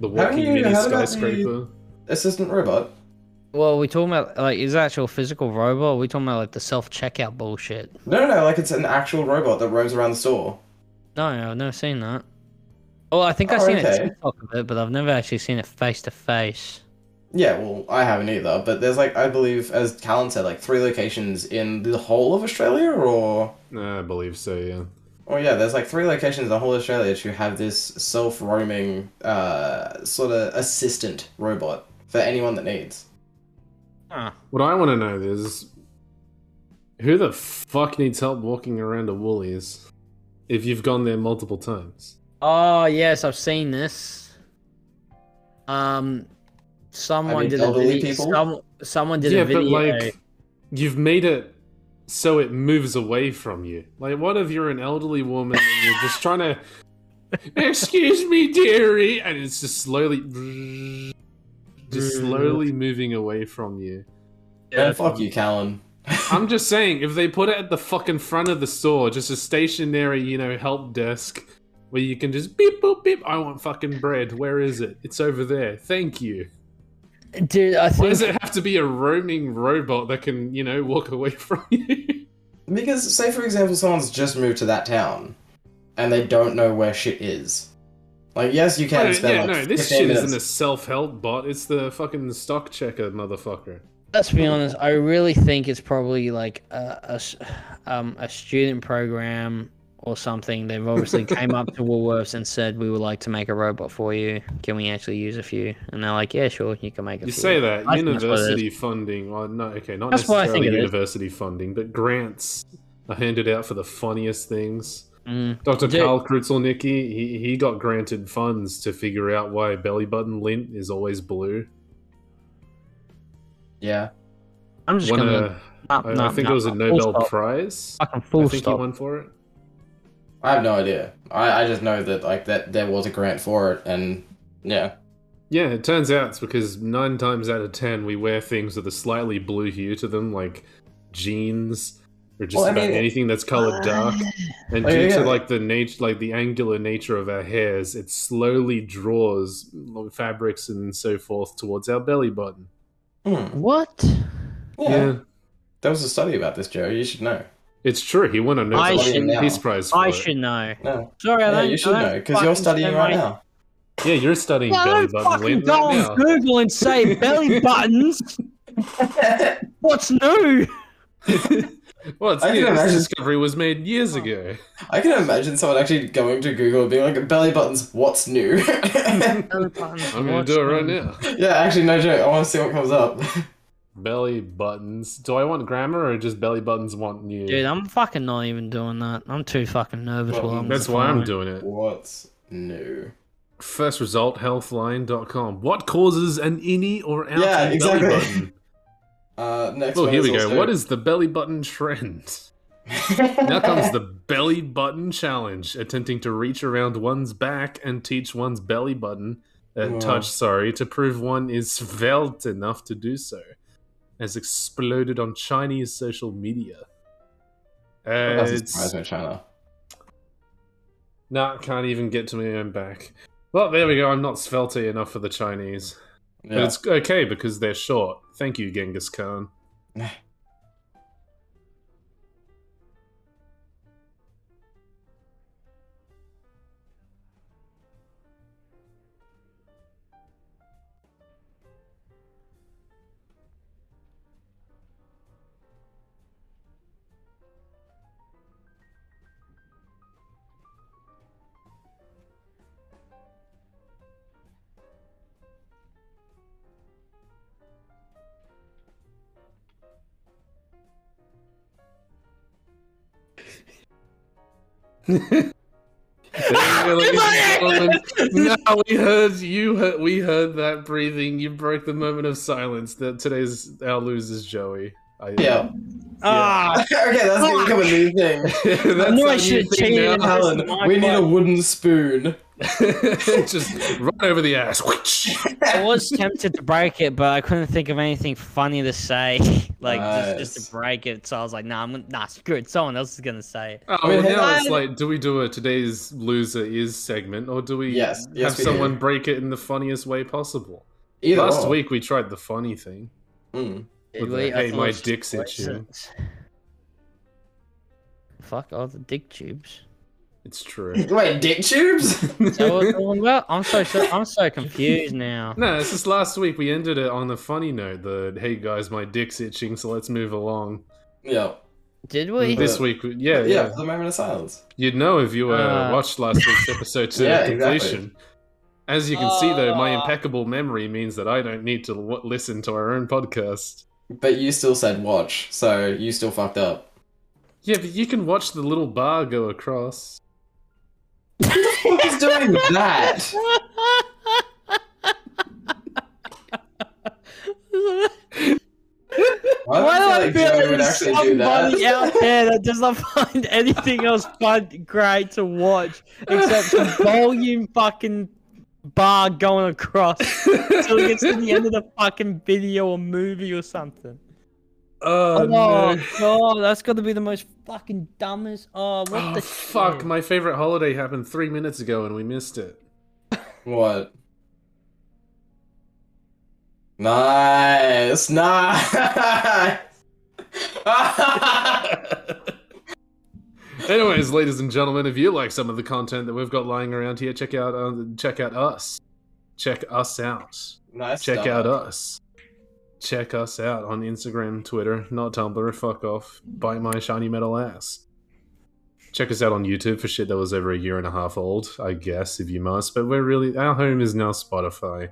the walking mini heard the- skyscraper. Assistant robot. Well, we talking about like is it actual physical robot? Or are we talking about like the self checkout bullshit? No, no, no, like it's an actual robot that roams around the store. No, no, I've never seen that. Well, I think I've Oh, seen a okay. TikTok of it, but I've never actually seen it face to face. Yeah, well, I haven't either, but there's like, I believe, as Callan said, like three locations in the whole of Australia, or I believe so. Yeah. Oh yeah, there's like three locations in the whole of Australia to have this self-roaming uh, sort of assistant robot for anyone that needs. Huh. What I want to know is who the fuck needs help walking around a Woolies if you've gone there multiple times. Oh yes, I've seen this. Um, someone mean, did a video. Some, someone did yeah, a video. but like you've made it so it moves away from you. Like, what if you're an elderly woman and you're just trying to, excuse me, dearie, and it's just slowly, just slowly moving away from you. Yeah, fuck you, Callan. I'm just saying, if they put it at the fucking front of the store, just a stationary, you know, help desk where you can just beep boop beep. I want fucking bread. Where is it? It's over there. Thank you. dude, I Why think does it have to be a roaming robot that can, you know, walk away from you? Because, say for example, someone's just moved to that town, and they don't know where shit is. Like, yes, you can No, spend yeah, like no, this shit minutes. isn't a self-help bot. It's the fucking stock checker, motherfucker. let's be honest. I really think it's probably like a, a s- um, a student program or something. They've obviously came up to Woolworths and said we would like to make a robot for you. Can we actually use a few? And they're like, yeah, sure, you can make a You few. say that I think that's what it is. university funding, well, no, okay, not That's what I think necessarily university funding, but grants are handed out for the funniest things. Mm. Dr. Dude. Karl Kruszelnicki, he, he got granted funds to figure out why belly button lint is always blue. Yeah. I'm just gonna. of Nah, I, I think nah, it was a Nobel stop. Prize. Fucking I full think stop. he won for it. I have no idea. I, I just know that like that there was a grant for it, and yeah. Yeah, it turns out it's because nine times out of ten we wear things with a slightly blue hue to them, like jeans or just Well, I about mean- anything that's colored dark. And Oh, due yeah, to yeah. like the nature, like the angular nature of our hairs, it slowly draws fabrics and so forth towards our belly button. Hmm. What? Yeah. Yeah, There was a study about this, Joe. You should know. it's true. He won a I Nobel should know. Peace Prize for I it. should know. No. Sorry, I Yeah, don't. you should I don't know because you're studying right my- now. Yeah, you're studying Yeah, belly don't fucking go right on now. Google and say belly buttons. What's new? well, it's I can this imagine- discovery was made years oh. ago. I can imagine someone actually going to Google and being like, "Belly buttons, what's new?" Belly buttons. I'm gonna do it right new? now. yeah, actually, no joke. I want to see what comes up. Belly buttons. Do I want grammar or just belly buttons want new? Dude, I'm fucking not even doing that. I'm too fucking nervous Well, while I'm. That's why I'm doing it. what's new? First result, healthline.com. What causes an innie or outie Yeah, exactly. belly button? Uh, next. Oh, here we go. What is the belly button trend? Now comes the belly button challenge, attempting to reach around one's back and teach one's belly button, uh, Wow. touch, sorry, to prove one is svelte enough to do so. Has exploded on Chinese social media. Uh, That's a it's, me, China. nah, can't even get to my own back. Well, there we go. I'm not svelte enough for the Chinese. But it's okay because they're short. Thank you, Genghis Khan. Ladies and gentlemen, now we heard you heard we heard that breathing. You broke the moment of silence. That today's our losers, Joey. I, Yeah. Ah, okay, that's gonna become a new thing. That's I knew I should've thing cheated now. and Alan, we need a wooden spoon. Just run over the ass. Whoosh. I was tempted to break it, but I couldn't think of anything funny to say, like just, just to break it. So I was like, "Nah, I'm gonna, nah, screw it. Someone else is gonna say it." Oh, I mean, well, now it's like, do we do a today's loser is segment, or do we Yes, yes, have we someone do. break it in the funniest way possible? Either Last or. week we tried the funny thing. Mm. With the, Wait, hey, my it was dick's itching. coincidence. Fuck all the dick tubes. It's true. Wait, dick tubes? Is that we're talking about? I'm so, so I'm so confused now. no, it's just last week we ended it on a funny note. The hey guys, my dick's itching, so let's move along. yeah. Did we? This- This week, yeah, yeah, yeah, the moment of silence. You'd know if you uh, Uh. watched last week's episode to Yeah, completion. As you can see, though, my Uh. impeccable memory means that I don't need to w- listen to our own podcast. But you still said watch, so you still fucked up. Yeah, but you can watch the little bar go across. Who's doing that? Why, Why do I like feel Joey like would there's actually do somebody that? out there that does not find anything else fun great to watch except some volume fucking bar going across until it gets to the end of the fucking video or movie or something. Oh, Oh, no. god, that's got to be the most fucking dumbest. Oh, what Oh, the fuck. shit? My favorite holiday happened three minutes ago and we missed it. What? Nice, nice. Anyways, ladies and gentlemen, if you like some of the content that we've got lying around here, check out uh, check out us. Check us out. nice. Check stuff. out us. Check us out on Instagram, Twitter, not Tumblr. Fuck off. Bite my shiny metal ass. Check us out on YouTube for shit that was over a year and a half old, I guess, if you must. But we're really our home is now Spotify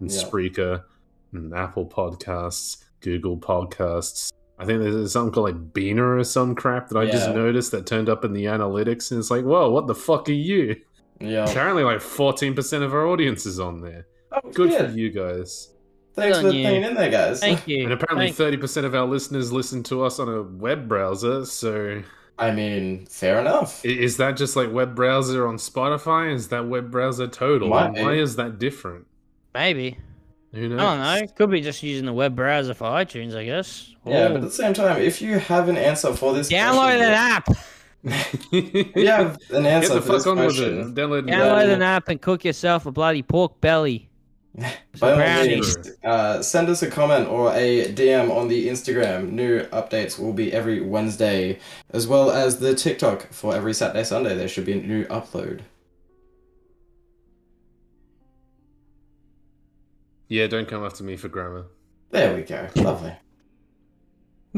and Yeah. Spreaker and Apple Podcasts, Google Podcasts. I think there's something called like Beaner or some crap that I just noticed that turned up in the analytics, and it's like, whoa, what the fuck are you? Yeah. Apparently, like 14% of our audience is on there. Oh, Good yeah. for you guys. Thanks for on you. being in there, guys. Thank you. And apparently, thirty percent of our listeners listen to us on a web browser. So, I mean, fair enough. is that just like web browser on Spotify? Is that web browser total? Might be. Why is that different? Maybe. Who knows? I don't know. Could be just using the web browser for iTunes, I guess. Yeah, Or but at the same time, if you have an answer for this download question, an app. if you have an Get answer the for this fuck on with question, it. Download Download an app and cook yourself a bloody pork belly. By all means, uh, send us a comment or a DM on the Instagram. New updates will be every Wednesday, as well as the TikTok for every Saturday, Sunday. There should be a new upload. Yeah, don't come after me for grammar. There we go. Lovely.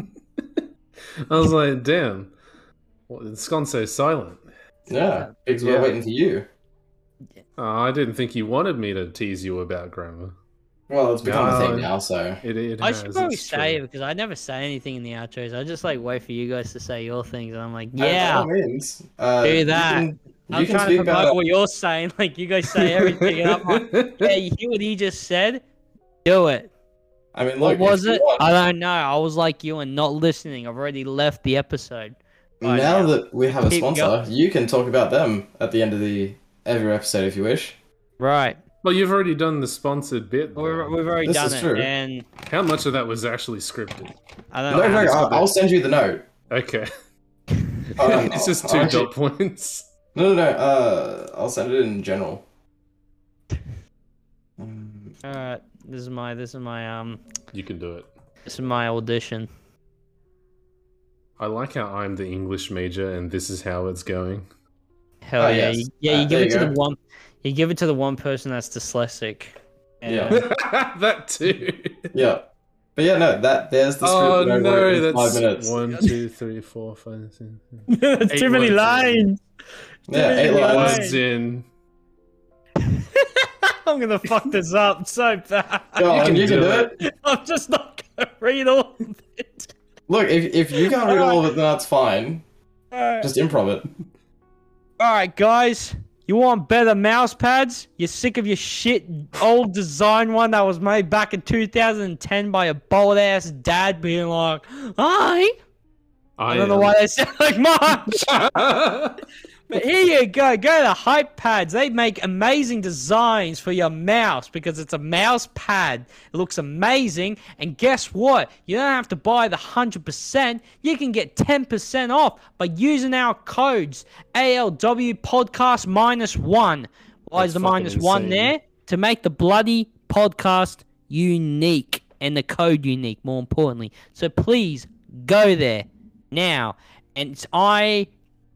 I was like, damn, well, it's gone so silent. Yeah, because Yeah. we're waiting for you. Oh, I didn't think you wanted me to tease you about grammar. Well, it's become a thing now, so It, it I should probably it's say it because I never say anything in the outros. I just like wait for you guys to say your things, and I'm like, yeah, all means, uh, Do you that. can- You I'm can, trying speak to promote about what you're saying. Like you guys say everything, and I'm like, yeah, you hear what he just said? Do it. I mean, What was it? want- I don't know. I was like you and not listening. I've already left the episode. Right now now. that we have a sponsor, going. you can talk about them at the end of the every episode if you wish. Right. Well, you've already done the sponsored bit. We're, though. we've already This done is it, true. and How much of that was actually scripted? I No, don't no, know. it's I'll, I'll send you the note. Okay. Hold on, it's just two I'll actually- dot points. No, no, no. Uh, I'll send it in general. Um, All right. This is my. This is my. Um. You can do it. This is my audition. I like how I'm the English major and this is how it's going. Hell Oh, yeah! yes. You, yeah, Uh, you give it you to the one. You give it to the one person that's dyslexic. And, Yeah. uh, that too. yeah, but yeah, no. That there's the script Oh that I wrote no, in that's five minutes. one, two, three, four, five, six. That's Eight too many words. lines. Yeah, eight Too lines. lines. In. I'm gonna fuck this up so bad. Go on, can you can do do it. it. I'm just not gonna read all of it. Look, if if you can't read all of it, then that's fine. Alright, Just improv it. Alright, guys. You want better mouse pads? You're sick of your shit old design one that was made back in 2010 by a bold ass dad being like, I. I don't know why they sound like much. But here you go. Go to HyPads. They make amazing designs for your mouse because it's a mouse pad. It looks amazing. And guess what? You don't have to buy the 100%. You can get 10% off by using our codes ALW podcast minus one. Why That's is the minus one there? To make the bloody podcast unique and the code unique, more importantly. So please go there now. And I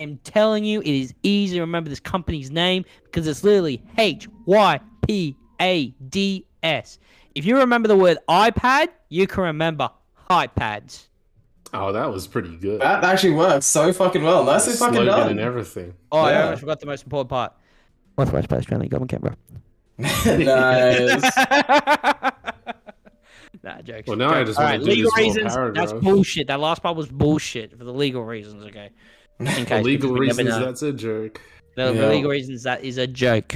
am telling you, it is easy to remember this company's name because it's literally H Y P A D S. If you remember the word iPad, you can remember iPads. oh, that was pretty good. That actually works so fucking well. Nicely fucking Slogan done. and everything. Oh, I Yeah. almost forgot the most important part. What's Authorized by Australian government camera. nice. nah, jokes. Well, now I jokes. just wanna Alright, do legal this whole reasons. That's bullshit. That last part was bullshit for the legal reasons. Okay. In For legal we never reasons, that's a joke. The, the Yeah. legal reasons that is a joke.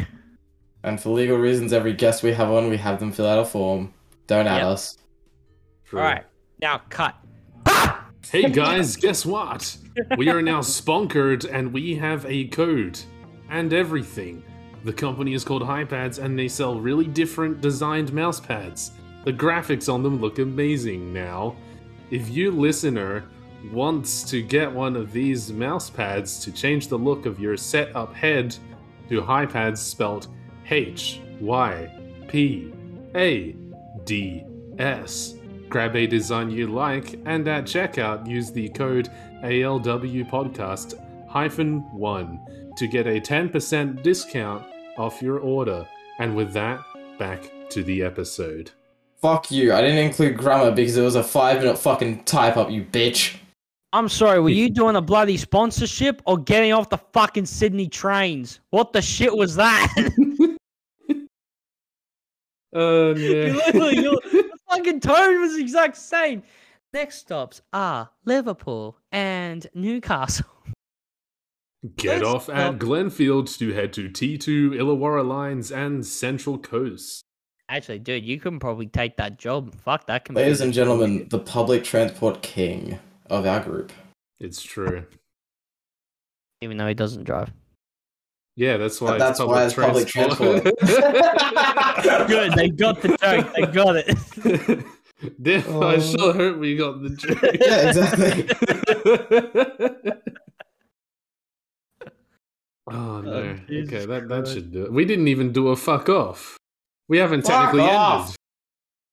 And for legal reasons, every guest we have on, we have them fill out a form. Don't add Yep. us. True. All right, now cut. Hey guys, guess what? We are now sponsored and we have a code and everything. The company is called HyPads and they sell really different designed mouse pads. The graphics on them look amazing now. If you listener wants to get one of these mouse pads to change the look of your setup head to HyPads spelled H Y P A D S. Grab a design you like, and at checkout use the code ALW Podcast hyphen one to get a 10% discount off your order. And with that, back to the episode. Fuck you. I didn't include grammar because it was a five minute fucking type up, you bitch. I'm sorry, were you doing a bloody sponsorship or getting off the fucking Sydney trains? What the shit was that? Uh, You yeah. literally, you- the fucking tone was the exact same. Next stops are Liverpool and Newcastle. Get Let's off at stop. Glenfield to head to T2, Illawarra Lines, and Central Coast. Actually, dude, you can probably take that job. Fuck that. Ladies and gentlemen, the public transport king of our group. It's true. Even though he doesn't drive. Yeah, that's why. That's it's why it's public transport. Good, they got the joke. They got it. Damn, Oh. I um, sure hope we got the joke. Yeah, exactly. Oh, oh no. Jesus okay, that that should do it. We didn't even do a fuck off. We haven't Fuck technically off. ended.